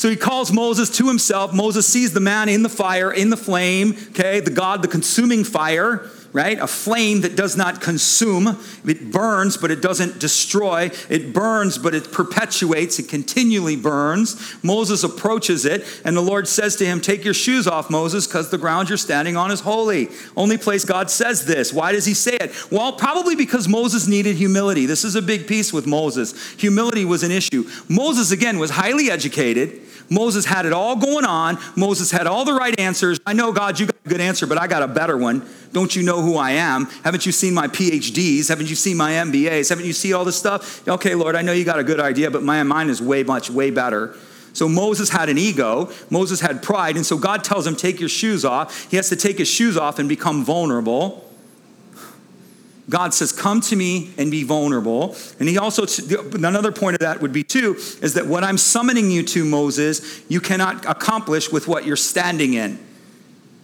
So he calls Moses to himself. Moses sees the man in the fire, in the flame, okay, the God, the consuming fire, right? A flame that does not consume. It burns, but it doesn't destroy. It burns, but it perpetuates. It continually burns. Moses approaches it, and the Lord says to him, Take your shoes off, Moses, because the ground you're standing on is holy. Only place God says this. Why does he say it? Well, probably because Moses needed humility. This is a big piece with Moses. Humility was an issue. Moses, again, was highly educated. Moses had it all going on. Moses had all the right answers. I know, God, you got a good answer, but I got a better one. Don't you know who I am? Haven't you seen my PhDs? Haven't you seen my MBAs? Haven't you seen all this stuff? Okay, Lord, I know you got a good idea, but my mine is way much, way better. So Moses had an ego, Moses had pride, and so God tells him, Take your shoes off. He has to take his shoes off and become vulnerable. God says, Come to me and be vulnerable. And he also, another point of that would be too, is that what I'm summoning you to, Moses, you cannot accomplish with what you're standing in.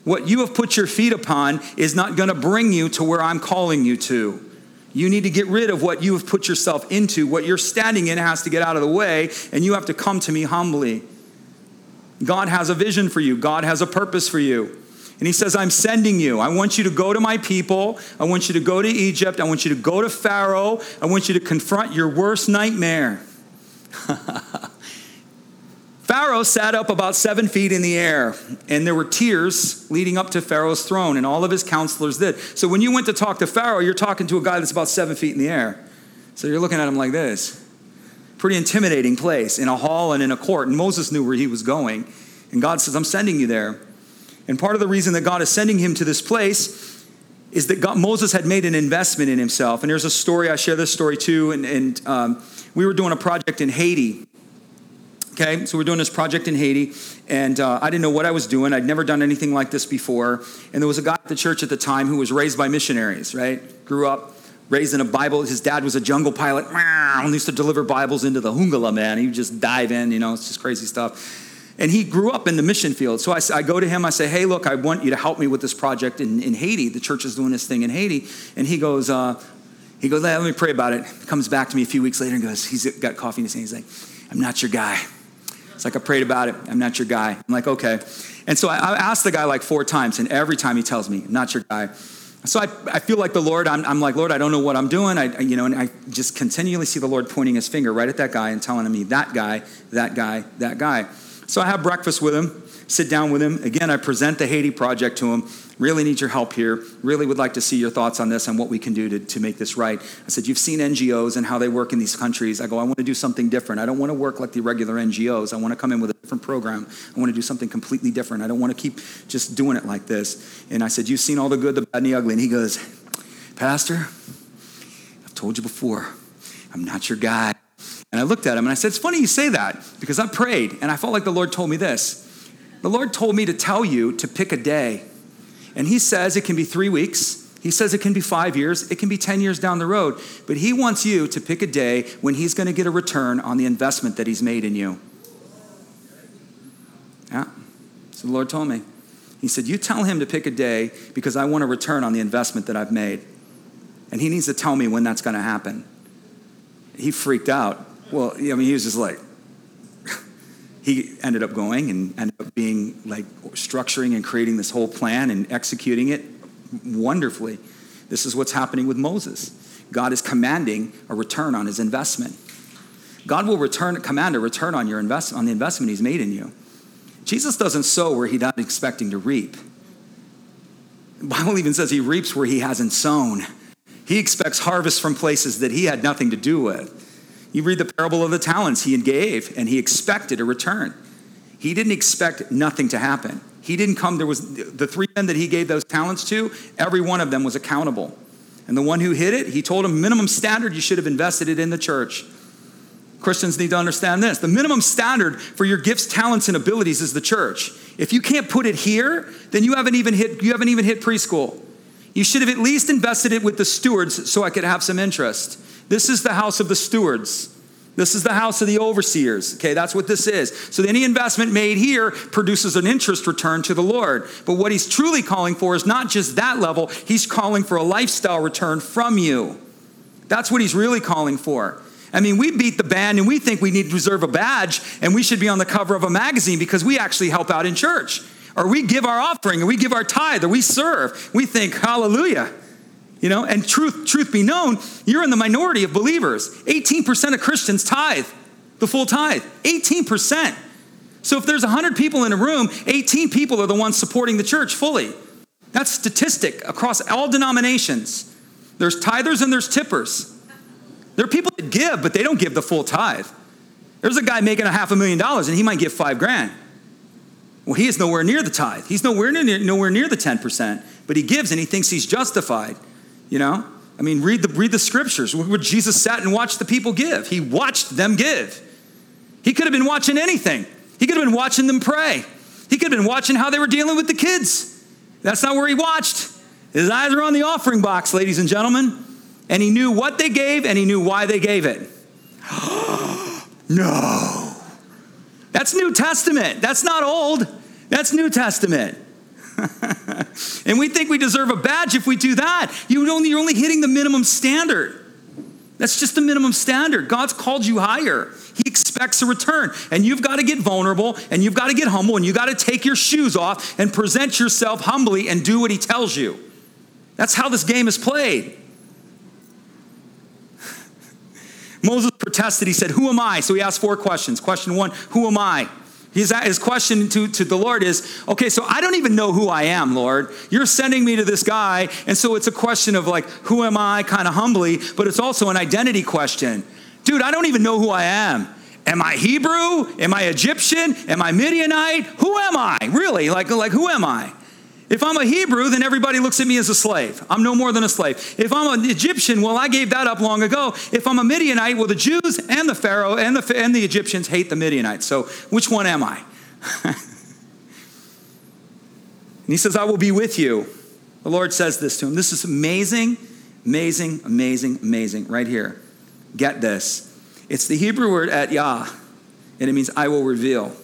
What you have put your feet upon is not going to bring you to where I'm calling you to. You need to get rid of what you have put yourself into. What you're standing in has to get out of the way, and you have to come to me humbly. God has a vision for you, God has a purpose for you. And he says, I'm sending you. I want you to go to my people. I want you to go to Egypt. I want you to go to Pharaoh. I want you to confront your worst nightmare. Pharaoh sat up about seven feet in the air, and there were tiers leading up to Pharaoh's throne, and all of his counselors did. So when you went to talk to Pharaoh, you're talking to a guy that's about seven feet in the air. So you're looking at him like this. Pretty intimidating place in a hall and in a court. And Moses knew where he was going. And God says, I'm sending you there. And part of the reason that God is sending him to this place is that God, Moses had made an investment in himself. And there's a story, I share this story too. And, and um, we were doing a project in Haiti. Okay, so we're doing this project in Haiti, and uh, I didn't know what I was doing. I'd never done anything like this before. And there was a guy at the church at the time who was raised by missionaries, right? Grew up raised in a Bible. His dad was a jungle pilot. Used to deliver Bibles into the Hungala, man. He would just dive in, you know, it's just crazy stuff. And he grew up in the mission field. So I, I, go to him, I say, hey, look, I want you to help me with this project in, in Haiti. The church is doing this thing in Haiti. And he goes, uh, he goes, let me pray about it. Comes back to me a few weeks later and goes, he's got coffee in his hand. He's like, I'm not your guy. It's like, I prayed about it. I'm not your guy. I'm like, okay. And so I, I asked the guy like four times, and every time he tells me, I'm not your guy. So I, I feel like the Lord, I'm, I'm, like, Lord, I don't know what I'm doing. I, you know, and I just continually see the Lord pointing his finger right at that guy and telling me, that guy, that guy, that guy. So I have breakfast with him, sit down with him. Again, I present the Haiti project to him. Really need your help here. Really would like to see your thoughts on this and what we can do to, to make this right. I said, You've seen NGOs and how they work in these countries. I go, I want to do something different. I don't want to work like the regular NGOs. I want to come in with a different program. I want to do something completely different. I don't want to keep just doing it like this. And I said, You've seen all the good, the bad, and the ugly. And he goes, Pastor, I've told you before, I'm not your guy. And I looked at him and I said, It's funny you say that because I prayed and I felt like the Lord told me this. The Lord told me to tell you to pick a day. And He says it can be three weeks. He says it can be five years. It can be 10 years down the road. But He wants you to pick a day when He's going to get a return on the investment that He's made in you. Yeah. So the Lord told me. He said, You tell Him to pick a day because I want a return on the investment that I've made. And He needs to tell me when that's going to happen. He freaked out well, I mean, he was just like, he ended up going and ended up being like structuring and creating this whole plan and executing it wonderfully. This is what's happening with Moses. God is commanding a return on his investment. God will return, command a return on your invest, on the investment he's made in you. Jesus doesn't sow where he's not expecting to reap. The Bible even says he reaps where he hasn't sown. He expects harvest from places that he had nothing to do with. You read the parable of the talents he gave, and he expected a return. He didn't expect nothing to happen. He didn't come, there was the three men that he gave those talents to, every one of them was accountable. And the one who hid it, he told him minimum standard, you should have invested it in the church. Christians need to understand this. The minimum standard for your gifts, talents, and abilities is the church. If you can't put it here, then you haven't even hit, you haven't even hit preschool. You should have at least invested it with the stewards so I could have some interest. This is the house of the stewards. This is the house of the overseers. Okay, that's what this is. So any investment made here produces an interest return to the Lord. But what he's truly calling for is not just that level, he's calling for a lifestyle return from you. That's what he's really calling for. I mean, we beat the band and we think we need to deserve a badge and we should be on the cover of a magazine because we actually help out in church. Or we give our offering or we give our tithe or we serve. We think, hallelujah. You know, and truth, truth be known, you're in the minority of believers. 18% of Christians tithe, the full tithe. 18%. So if there's 100 people in a room, 18 people are the ones supporting the church fully. That's statistic across all denominations. There's tithers and there's tippers. There are people that give, but they don't give the full tithe. There's a guy making a half a million dollars and he might give five grand. Well, he is nowhere near the tithe. He's nowhere near, nowhere near the 10%, but he gives and he thinks he's justified. You know? I mean, read the, read the scriptures where Jesus sat and watched the people give. He watched them give. He could have been watching anything. He could have been watching them pray. He could have been watching how they were dealing with the kids. That's not where he watched. His eyes were on the offering box, ladies and gentlemen. And he knew what they gave and he knew why they gave it. no. That's New Testament. That's not old. That's New Testament. and we think we deserve a badge if we do that. You only, you're only hitting the minimum standard. That's just the minimum standard. God's called you higher. He expects a return. And you've got to get vulnerable and you've got to get humble and you've got to take your shoes off and present yourself humbly and do what He tells you. That's how this game is played. Moses protested. He said, Who am I? So he asked four questions. Question one Who am I? His, question to, to the Lord is, okay, so I don't even know who I am, Lord. You're sending me to this guy. And so it's a question of like, who am I, kind of humbly, but it's also an identity question. Dude, I don't even know who I am. Am I Hebrew? Am I Egyptian? Am I Midianite? Who am I? Really? Like, like who am I? If I'm a Hebrew, then everybody looks at me as a slave. I'm no more than a slave. If I'm an Egyptian, well, I gave that up long ago. If I'm a Midianite, well, the Jews and the Pharaoh and the, and the Egyptians hate the Midianites. So which one am I? and he says, I will be with you. The Lord says this to him. This is amazing, amazing, amazing, amazing, right here. Get this. It's the Hebrew word at Yah, and it means I will reveal.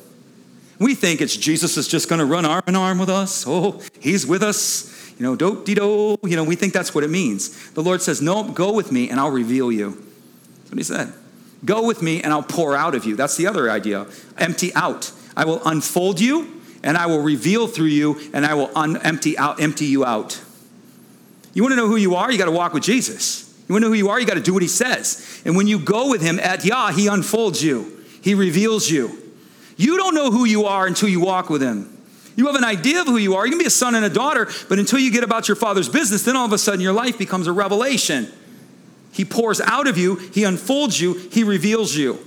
We think it's Jesus is just going to run arm in arm with us. Oh, he's with us. You know, do de do. You know, we think that's what it means. The Lord says, No, go with me and I'll reveal you. That's what he said. Go with me and I'll pour out of you. That's the other idea. Empty out. I will unfold you and I will reveal through you and I will un- empty out, empty you out. You want to know who you are? You got to walk with Jesus. You want to know who you are? You got to do what he says. And when you go with him at Yah, he unfolds you. He reveals you. You don't know who you are until you walk with Him. You have an idea of who you are. You can be a son and a daughter, but until you get about your father's business, then all of a sudden your life becomes a revelation. He pours out of you, He unfolds you, He reveals you.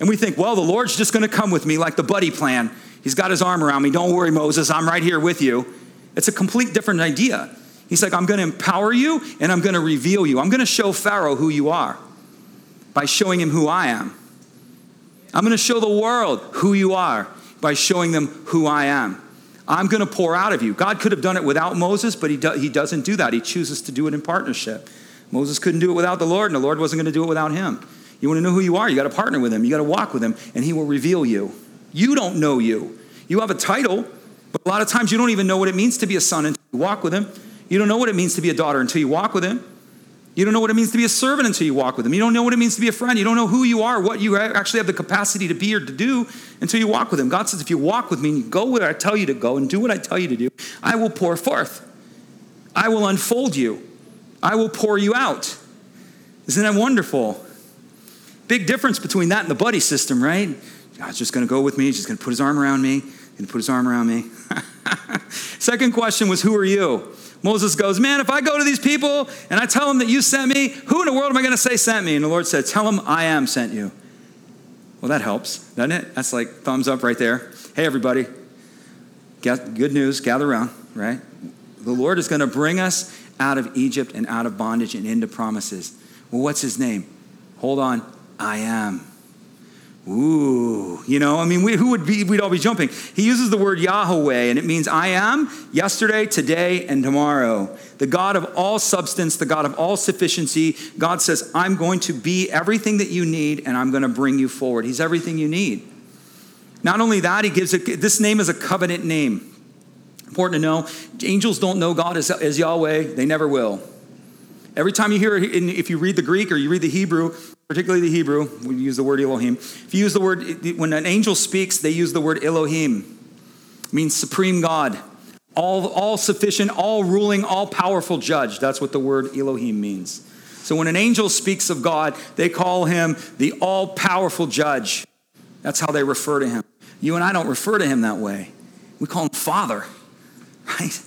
And we think, well, the Lord's just going to come with me like the buddy plan. He's got his arm around me. Don't worry, Moses, I'm right here with you. It's a complete different idea. He's like, I'm going to empower you and I'm going to reveal you. I'm going to show Pharaoh who you are by showing him who I am. I'm going to show the world who you are by showing them who I am. I'm going to pour out of you. God could have done it without Moses, but he, do, he doesn't do that. He chooses to do it in partnership. Moses couldn't do it without the Lord, and the Lord wasn't going to do it without him. You want to know who you are? You got to partner with him. You got to walk with him, and he will reveal you. You don't know you. You have a title, but a lot of times you don't even know what it means to be a son until you walk with him. You don't know what it means to be a daughter until you walk with him. You don't know what it means to be a servant until you walk with Him. You don't know what it means to be a friend. You don't know who you are, what you actually have the capacity to be or to do until you walk with Him. God says, if you walk with me and you go where I tell you to go and do what I tell you to do, I will pour forth. I will unfold you. I will pour you out. Isn't that wonderful? Big difference between that and the buddy system, right? God's just going to go with me. He's just going to put his arm around me. To put his arm around me. Second question was, Who are you? Moses goes, Man, if I go to these people and I tell them that you sent me, who in the world am I going to say sent me? And the Lord said, Tell them I am sent you. Well, that helps, doesn't it? That's like thumbs up right there. Hey, everybody, good news, gather around, right? The Lord is going to bring us out of Egypt and out of bondage and into promises. Well, what's his name? Hold on, I am. Ooh, you know, I mean, we, who would be, we'd all be jumping. He uses the word Yahweh, and it means I am yesterday, today, and tomorrow. The God of all substance, the God of all sufficiency. God says, I'm going to be everything that you need, and I'm going to bring you forward. He's everything you need. Not only that, he gives it, this name is a covenant name. Important to know, angels don't know God as, as Yahweh, they never will. Every time you hear, if you read the Greek or you read the Hebrew, particularly the Hebrew, we use the word Elohim. If you use the word, when an angel speaks, they use the word Elohim. It means supreme God, all, all sufficient, all ruling, all powerful judge. That's what the word Elohim means. So when an angel speaks of God, they call him the all powerful judge. That's how they refer to him. You and I don't refer to him that way. We call him Father, right?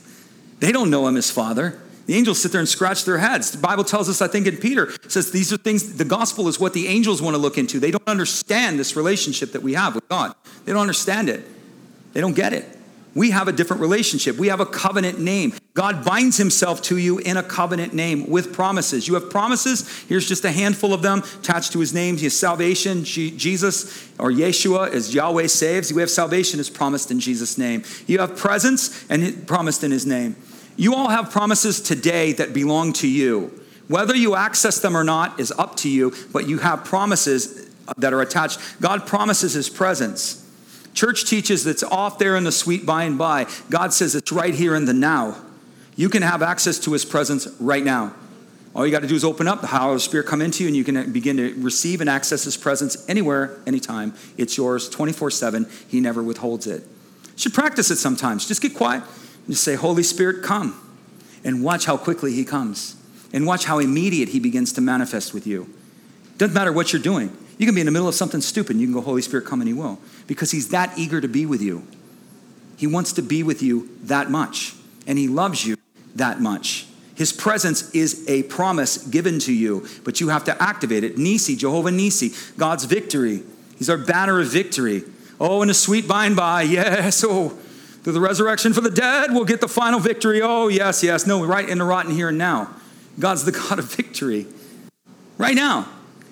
They don't know him as Father. The angels sit there and scratch their heads. The Bible tells us, I think in Peter, says these are things, the gospel is what the angels want to look into. They don't understand this relationship that we have with God. They don't understand it. They don't get it. We have a different relationship. We have a covenant name. God binds himself to you in a covenant name with promises. You have promises. Here's just a handful of them attached to his name. He has salvation. Jesus or Yeshua as Yahweh saves. We have salvation is promised in Jesus' name. You have presence and promised in his name. You all have promises today that belong to you. Whether you access them or not is up to you, but you have promises that are attached. God promises his presence. Church teaches that's off there in the sweet by and by. God says it's right here in the now. You can have access to his presence right now. All you got to do is open up, the the Spirit come into you, and you can begin to receive and access his presence anywhere, anytime. It's yours 24 7. He never withholds it. You should practice it sometimes. Just get quiet. Just say, Holy Spirit, come. And watch how quickly he comes. And watch how immediate he begins to manifest with you. Doesn't matter what you're doing. You can be in the middle of something stupid and you can go, Holy Spirit, come and he will. Because he's that eager to be with you. He wants to be with you that much. And he loves you that much. His presence is a promise given to you, but you have to activate it. Nisi, Jehovah Nisi, God's victory. He's our banner of victory. Oh, in a sweet by and by, yes. Oh, through the resurrection for the dead, we'll get the final victory. Oh, yes, yes. No, right in the rotten here and now. God's the God of victory. Right now.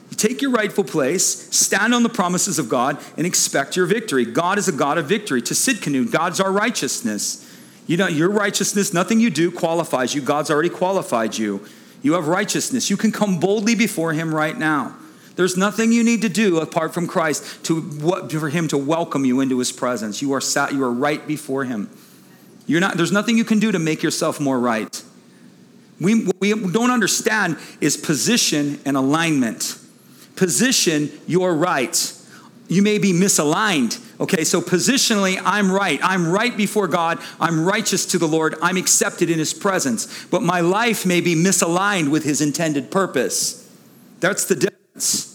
You take your rightful place, stand on the promises of God, and expect your victory. God is a God of victory. Tsidkenu, God's our righteousness. You know, your righteousness, nothing you do qualifies you. God's already qualified you. You have righteousness. You can come boldly before Him right now. There's nothing you need to do apart from Christ to, for Him to welcome you into His presence. You are, sat, you are right before Him. You're not, there's nothing you can do to make yourself more right. We, what we don't understand is position and alignment. Position, you're right. You may be misaligned. Okay, so positionally, I'm right. I'm right before God. I'm righteous to the Lord. I'm accepted in His presence. But my life may be misaligned with His intended purpose. That's the difference.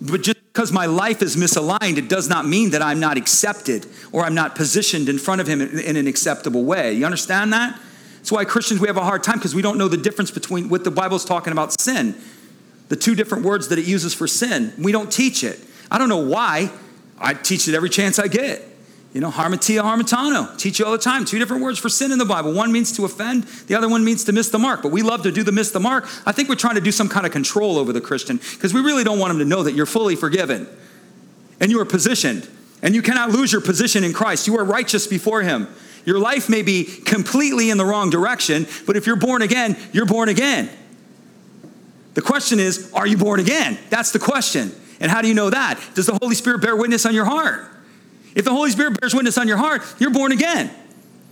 But just because my life is misaligned, it does not mean that I'm not accepted or I'm not positioned in front of Him in an acceptable way. You understand that? That's why Christians, we have a hard time because we don't know the difference between what the Bible's talking about sin, the two different words that it uses for sin. We don't teach it. I don't know why. I teach it every chance I get. You know, harmatia, harmatano. Teach you all the time. Two different words for sin in the Bible. One means to offend, the other one means to miss the mark. But we love to do the miss the mark. I think we're trying to do some kind of control over the Christian because we really don't want him to know that you're fully forgiven and you are positioned. And you cannot lose your position in Christ. You are righteous before him. Your life may be completely in the wrong direction, but if you're born again, you're born again. The question is, are you born again? That's the question. And how do you know that? Does the Holy Spirit bear witness on your heart? If the Holy Spirit bears witness on your heart, you're born again.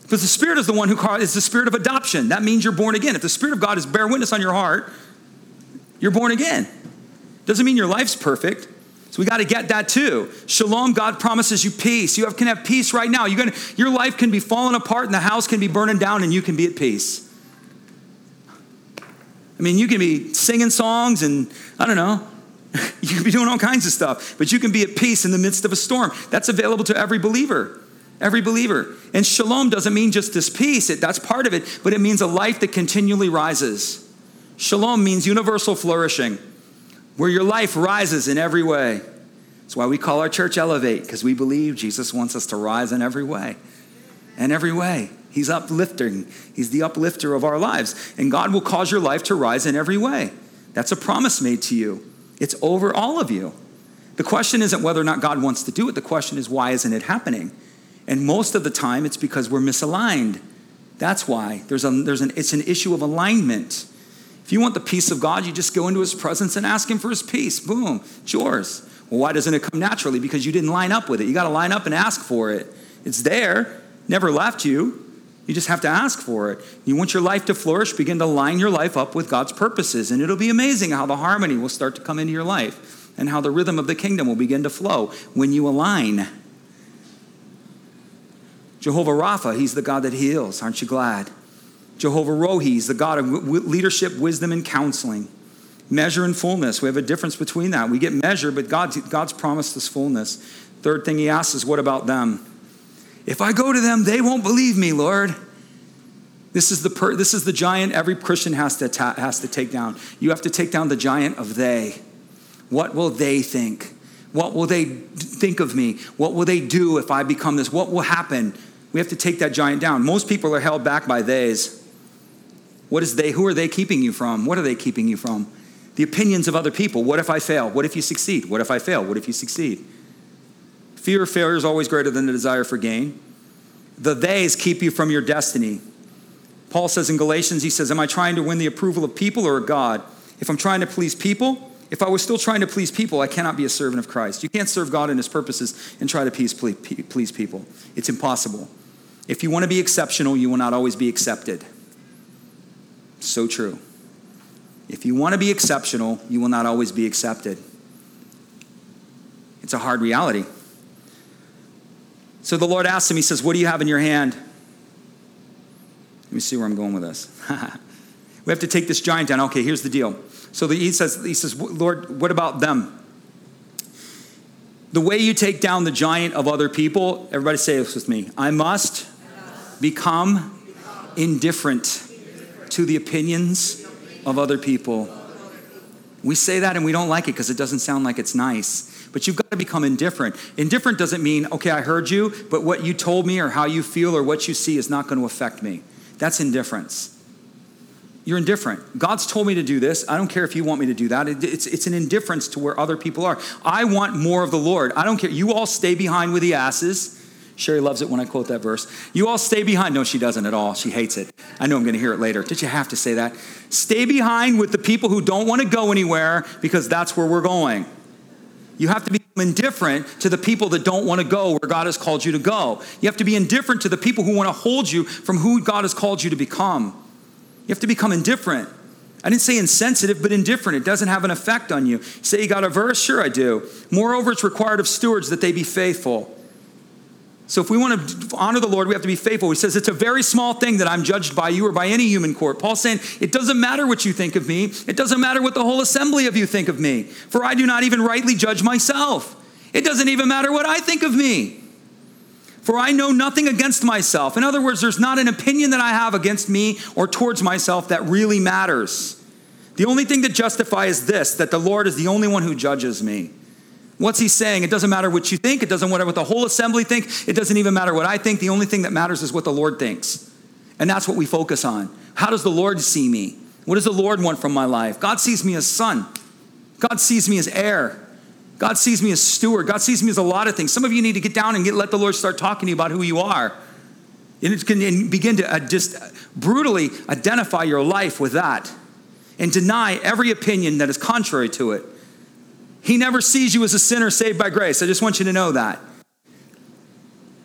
Because the Spirit is the one who is the spirit of adoption. That means you're born again. If the Spirit of God is bear witness on your heart, You're born again. Doesn't mean your life's perfect. So we got to get that too. Shalom, God promises you peace. You have, can have peace right now. Gonna, your life can be falling apart and the house can be burning down and you can be at peace. I mean, you can be singing songs and I don't know, you can be doing all kinds of stuff, but you can be at peace in the midst of a storm. That's available to every believer. Every believer. And shalom doesn't mean just this peace, it, that's part of it, but it means a life that continually rises. Shalom means universal flourishing, where your life rises in every way. That's why we call our church Elevate, because we believe Jesus wants us to rise in every way. In every way. He's uplifting. He's the uplifter of our lives. And God will cause your life to rise in every way. That's a promise made to you. It's over all of you. The question isn't whether or not God wants to do it. The question is, why isn't it happening? And most of the time, it's because we're misaligned. That's why. There's a, there's an, it's an issue of alignment. If you want the peace of God, you just go into his presence and ask him for his peace. Boom, it's yours. Well, why doesn't it come naturally? Because you didn't line up with it. You got to line up and ask for it. It's there, never left you. You just have to ask for it. You want your life to flourish, begin to line your life up with God's purposes. And it'll be amazing how the harmony will start to come into your life and how the rhythm of the kingdom will begin to flow when you align. Jehovah Rapha, he's the God that heals. Aren't you glad? Jehovah Rohi, he's the God of leadership, wisdom, and counseling. Measure and fullness. We have a difference between that. We get measure, but God, God's promised us fullness. Third thing he asks is, what about them? If I go to them, they won't believe me, Lord. This is the, per, this is the giant every Christian has to, ta- has to take down. You have to take down the giant of they. What will they think? What will they think of me? What will they do if I become this? What will happen? We have to take that giant down. Most people are held back by theys. What is they? Who are they keeping you from? What are they keeping you from? The opinions of other people. What if I fail? What if you succeed? What if I fail? What if you succeed? Fear of failure is always greater than the desire for gain. The theys keep you from your destiny. Paul says in Galatians, he says, Am I trying to win the approval of people or of God? If I'm trying to please people, if I was still trying to please people, I cannot be a servant of Christ. You can't serve God and his purposes and try to please, please people. It's impossible. If you want to be exceptional, you will not always be accepted. So true. If you want to be exceptional, you will not always be accepted. It's a hard reality. So the Lord asks him, He says, What do you have in your hand? Let me see where I'm going with this. we have to take this giant down. Okay, here's the deal. So the, he says, he says, Lord, what about them? The way you take down the giant of other people, everybody say this with me. I must become indifferent to the opinions of other people. We say that and we don't like it because it doesn't sound like it's nice. But you've got to become indifferent. Indifferent doesn't mean, okay, I heard you, but what you told me or how you feel or what you see is not going to affect me. That's indifference. You're indifferent. God's told me to do this. I don't care if you want me to do that. It's, it's an indifference to where other people are. I want more of the Lord. I don't care. You all stay behind with the asses. Sherry loves it when I quote that verse. You all stay behind. No, she doesn't at all. She hates it. I know I'm going to hear it later. Did you have to say that? Stay behind with the people who don't want to go anywhere because that's where we're going. You have to become indifferent to the people that don't want to go where God has called you to go. You have to be indifferent to the people who want to hold you from who God has called you to become. You have to become indifferent. I didn't say insensitive, but indifferent. It doesn't have an effect on you. Say you got a verse? Sure, I do. Moreover, it's required of stewards that they be faithful. So if we want to honor the Lord, we have to be faithful. He says it's a very small thing that I'm judged by you or by any human court. Paul's saying it doesn't matter what you think of me. It doesn't matter what the whole assembly of you think of me. For I do not even rightly judge myself. It doesn't even matter what I think of me. For I know nothing against myself. In other words, there's not an opinion that I have against me or towards myself that really matters. The only thing that justifies this that the Lord is the only one who judges me. What's he saying? It doesn't matter what you think. It doesn't matter what the whole assembly think. It doesn't even matter what I think. The only thing that matters is what the Lord thinks. And that's what we focus on. How does the Lord see me? What does the Lord want from my life? God sees me as son. God sees me as heir. God sees me as steward. God sees me as a lot of things. Some of you need to get down and get, let the Lord start talking to you about who you are. And, it can, begin to uh, just brutally identify your life with that and deny every opinion that is contrary to it. He never sees you as a sinner saved by grace. I just want you to know that.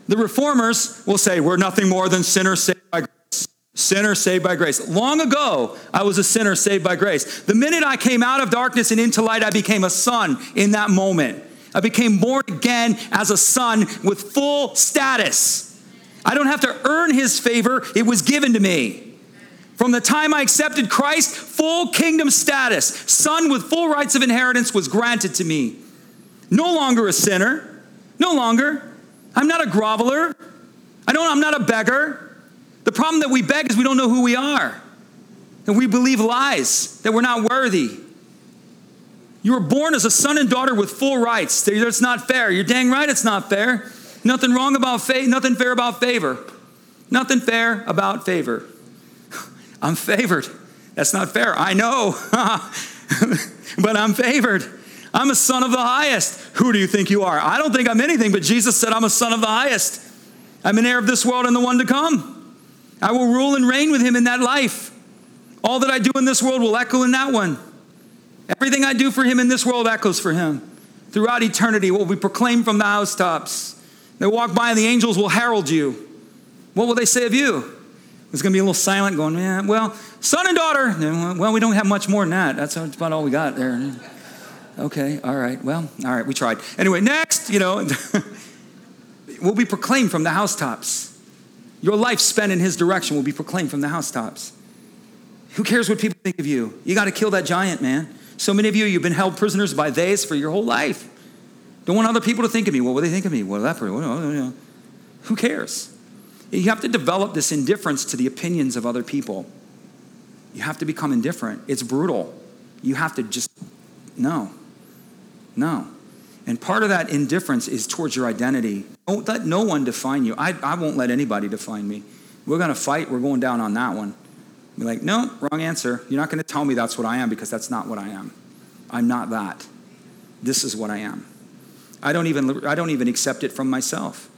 The reformers will say, We're nothing more than sinners saved by grace. Sinner saved by grace. Long ago, I was a sinner saved by grace. The minute I came out of darkness and into light, I became a son in that moment. I became born again as a son with full status. I don't have to earn his favor, it was given to me. From the time I accepted Christ, full kingdom status, son with full rights of inheritance was granted to me. No longer a sinner, no longer. I'm not a groveler. I don't, I'm not a beggar. The problem that we beg is we don't know who we are. And we believe lies that we're not worthy. You were born as a son and daughter with full rights. That's not fair. You're dang right it's not fair. Nothing wrong about faith, nothing fair about favor. Nothing fair about favor. I'm favored. That's not fair. I know. but I'm favored. I'm a son of the highest. Who do you think you are? I don't think I'm anything, but Jesus said I'm a son of the highest. I'm an heir of this world and the one to come. I will rule and reign with him in that life. All that I do in this world will echo in that one. Everything I do for him in this world echoes for him. Throughout eternity, will be proclaimed from the housetops. They walk by and the angels will herald you. What will they say of you? It's going to be a little silent, going, yeah, well, son and daughter. Well, we don't have much more than that. That's about all we got there. Okay, all right. Well, all right, we tried. Anyway, next, you know, will be proclaimed from the housetops. Your life spent in his direction will be proclaimed from the housetops. Who cares what people think of you? You got to kill that giant, man. So many of you, you've been held prisoners by theys for your whole life. Don't want other people to think of me. What will they think of me? Well, that person, who cares? You have to develop this indifference to the opinions of other people. You have to become indifferent. It's brutal. You have to just, no, no. And part of that indifference is towards your identity. Don't let no one define you. I, I won't let anybody define me. We're going to fight. We're going down on that one. Be like, no, wrong answer. You're not going to tell me that's what I am because that's not what I am. I'm not that. This is what I am. I don't even, I don't even accept it from myself.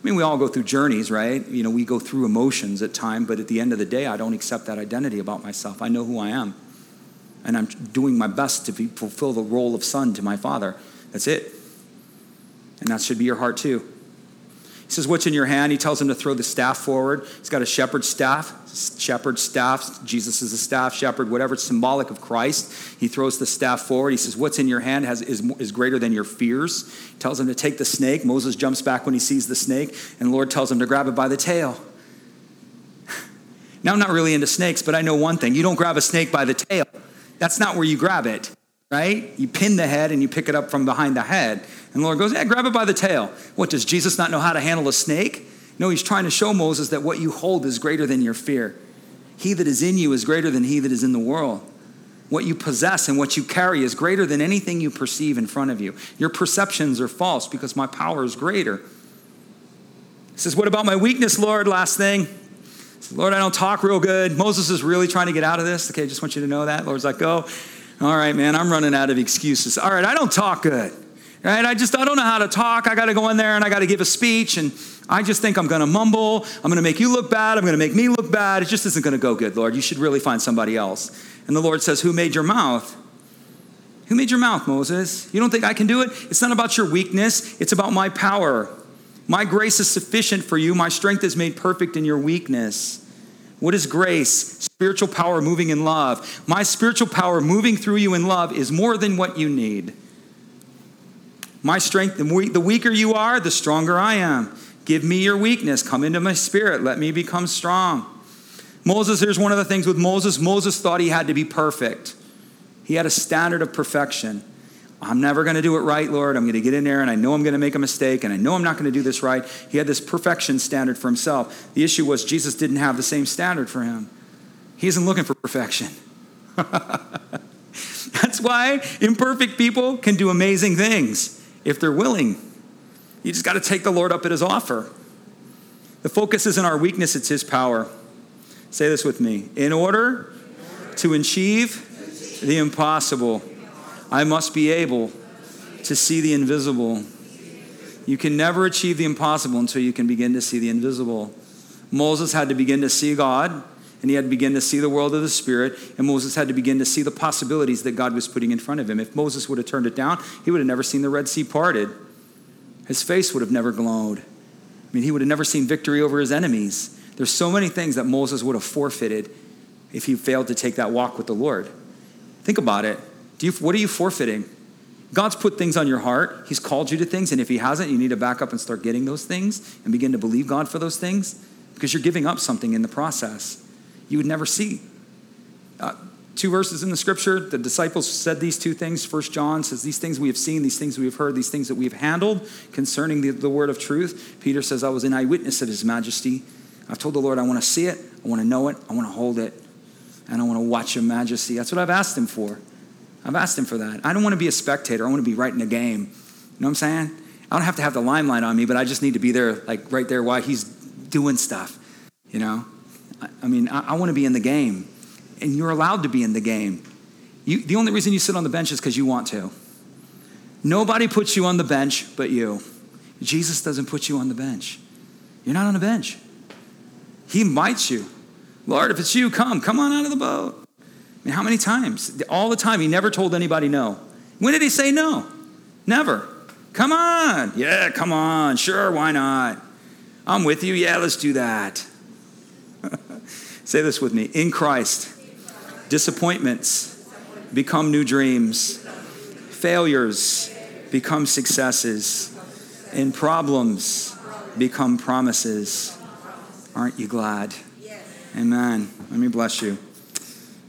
I mean, we all go through journeys, right? You know, we go through emotions at time, but at the end of the day, I don't accept that identity about myself. I know who I am. And I'm doing my best to be, fulfill the role of son to my father. That's it. And that should be your heart too. He says, What's in your hand? He tells him to throw the staff forward. He's got a shepherd's staff. Shepherd's staff. Jesus is a staff, shepherd, whatever. It's symbolic of Christ. He throws the staff forward. He says, What's in your hand has, is, is greater than your fears. He tells him to take the snake. Moses jumps back when he sees the snake, and the Lord tells him to grab it by the tail. Now, I'm not really into snakes, but I know one thing you don't grab a snake by the tail. That's not where you grab it right? You pin the head and you pick it up from behind the head. And the Lord goes, Yeah, grab it by the tail. What, does Jesus not know how to handle a snake? No, he's trying to show Moses that what you hold is greater than your fear. He that is in you is greater than he that is in the world. What you possess and what you carry is greater than anything you perceive in front of you. Your perceptions are false because my power is greater. He says, What about my weakness, Lord? Last thing. Says, Lord, I don't talk real good. Moses is really trying to get out of this. Okay, just want you to know that. Lord's like, Go. All right, man, I'm running out of excuses. All right, I don't talk good. Right? I just I don't know how to talk. I got to go in there and I got to give a speech and I just think I'm going to mumble. I'm going to make you look bad. I'm going to make me look bad. It just isn't going to go good, Lord. You should really find somebody else. And the Lord says, "Who made your mouth?" Who made your mouth, Moses? You don't think I can do it? It's not about your weakness, it's about my power. My grace is sufficient for you. My strength is made perfect in your weakness. What is grace? Spiritual power moving in love. My spiritual power moving through you in love is more than what you need. My strength, the weaker you are, the stronger I am. Give me your weakness. Come into my spirit. Let me become strong. Moses, here's one of the things with Moses Moses thought he had to be perfect, he had a standard of perfection. I'm never going to do it right, Lord. I'm going to get in there and I know I'm going to make a mistake and I know I'm not going to do this right. He had this perfection standard for himself. The issue was Jesus didn't have the same standard for him. He isn't looking for perfection. That's why imperfect people can do amazing things if they're willing. You just got to take the Lord up at his offer. The focus isn't our weakness, it's his power. Say this with me. In order to achieve the impossible, I must be able to see the invisible. You can never achieve the impossible until you can begin to see the invisible. Moses had to begin to see God, and he had to begin to see the world of the Spirit, and Moses had to begin to see the possibilities that God was putting in front of him. If Moses would have turned it down, he would have never seen the Red Sea parted. His face would have never glowed. I mean, he would have never seen victory over his enemies. There's so many things that Moses would have forfeited if he failed to take that walk with the Lord. Think about it. Do you, what are you forfeiting? God's put things on your heart. He's called you to things, and if He hasn't, you need to back up and start getting those things and begin to believe God for those things because you're giving up something in the process you would never see. Uh, two verses in the scripture, the disciples said these two things. First John says, These things we have seen, these things we have heard, these things that we have handled concerning the, the word of truth. Peter says, I was an eyewitness of His majesty. I've told the Lord, I want to see it, I want to know it, I want to hold it, and I want to watch Your majesty. That's what I've asked Him for. I've asked Him for that. I don't want to be a spectator, I want to be right in the game. You know what I'm saying? I don't have to have the limelight on me, but I just need to be there, like right there while He's doing stuff, you know? I, mean, I, I want to be in the game, and you're allowed to be in the game. You, the only reason you sit on the bench is because you want to. Nobody puts you on the bench but you. Jesus doesn't put you on the bench. You're not on the bench. He invites you. Lord, if it's you, come. Come on out of the boat. I mean, how many times? All the time. He never told anybody no. When did he say no? Never. Come on. Yeah, come on. Sure, why not? I'm with you. Yeah, let's do that. Say this with me. In Christ, disappointments become new dreams, failures become successes, and problems become promises. Aren't you glad? Amen. Let me bless you.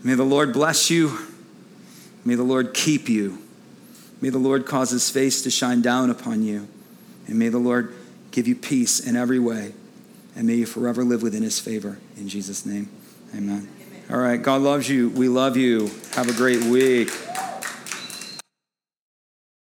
May the Lord bless you. May the Lord keep you. May the Lord cause his face to shine down upon you. And may the Lord give you peace in every way. And may you forever live within his favor. In Jesus' name, amen. All right. God loves you. We love you. Have a great week.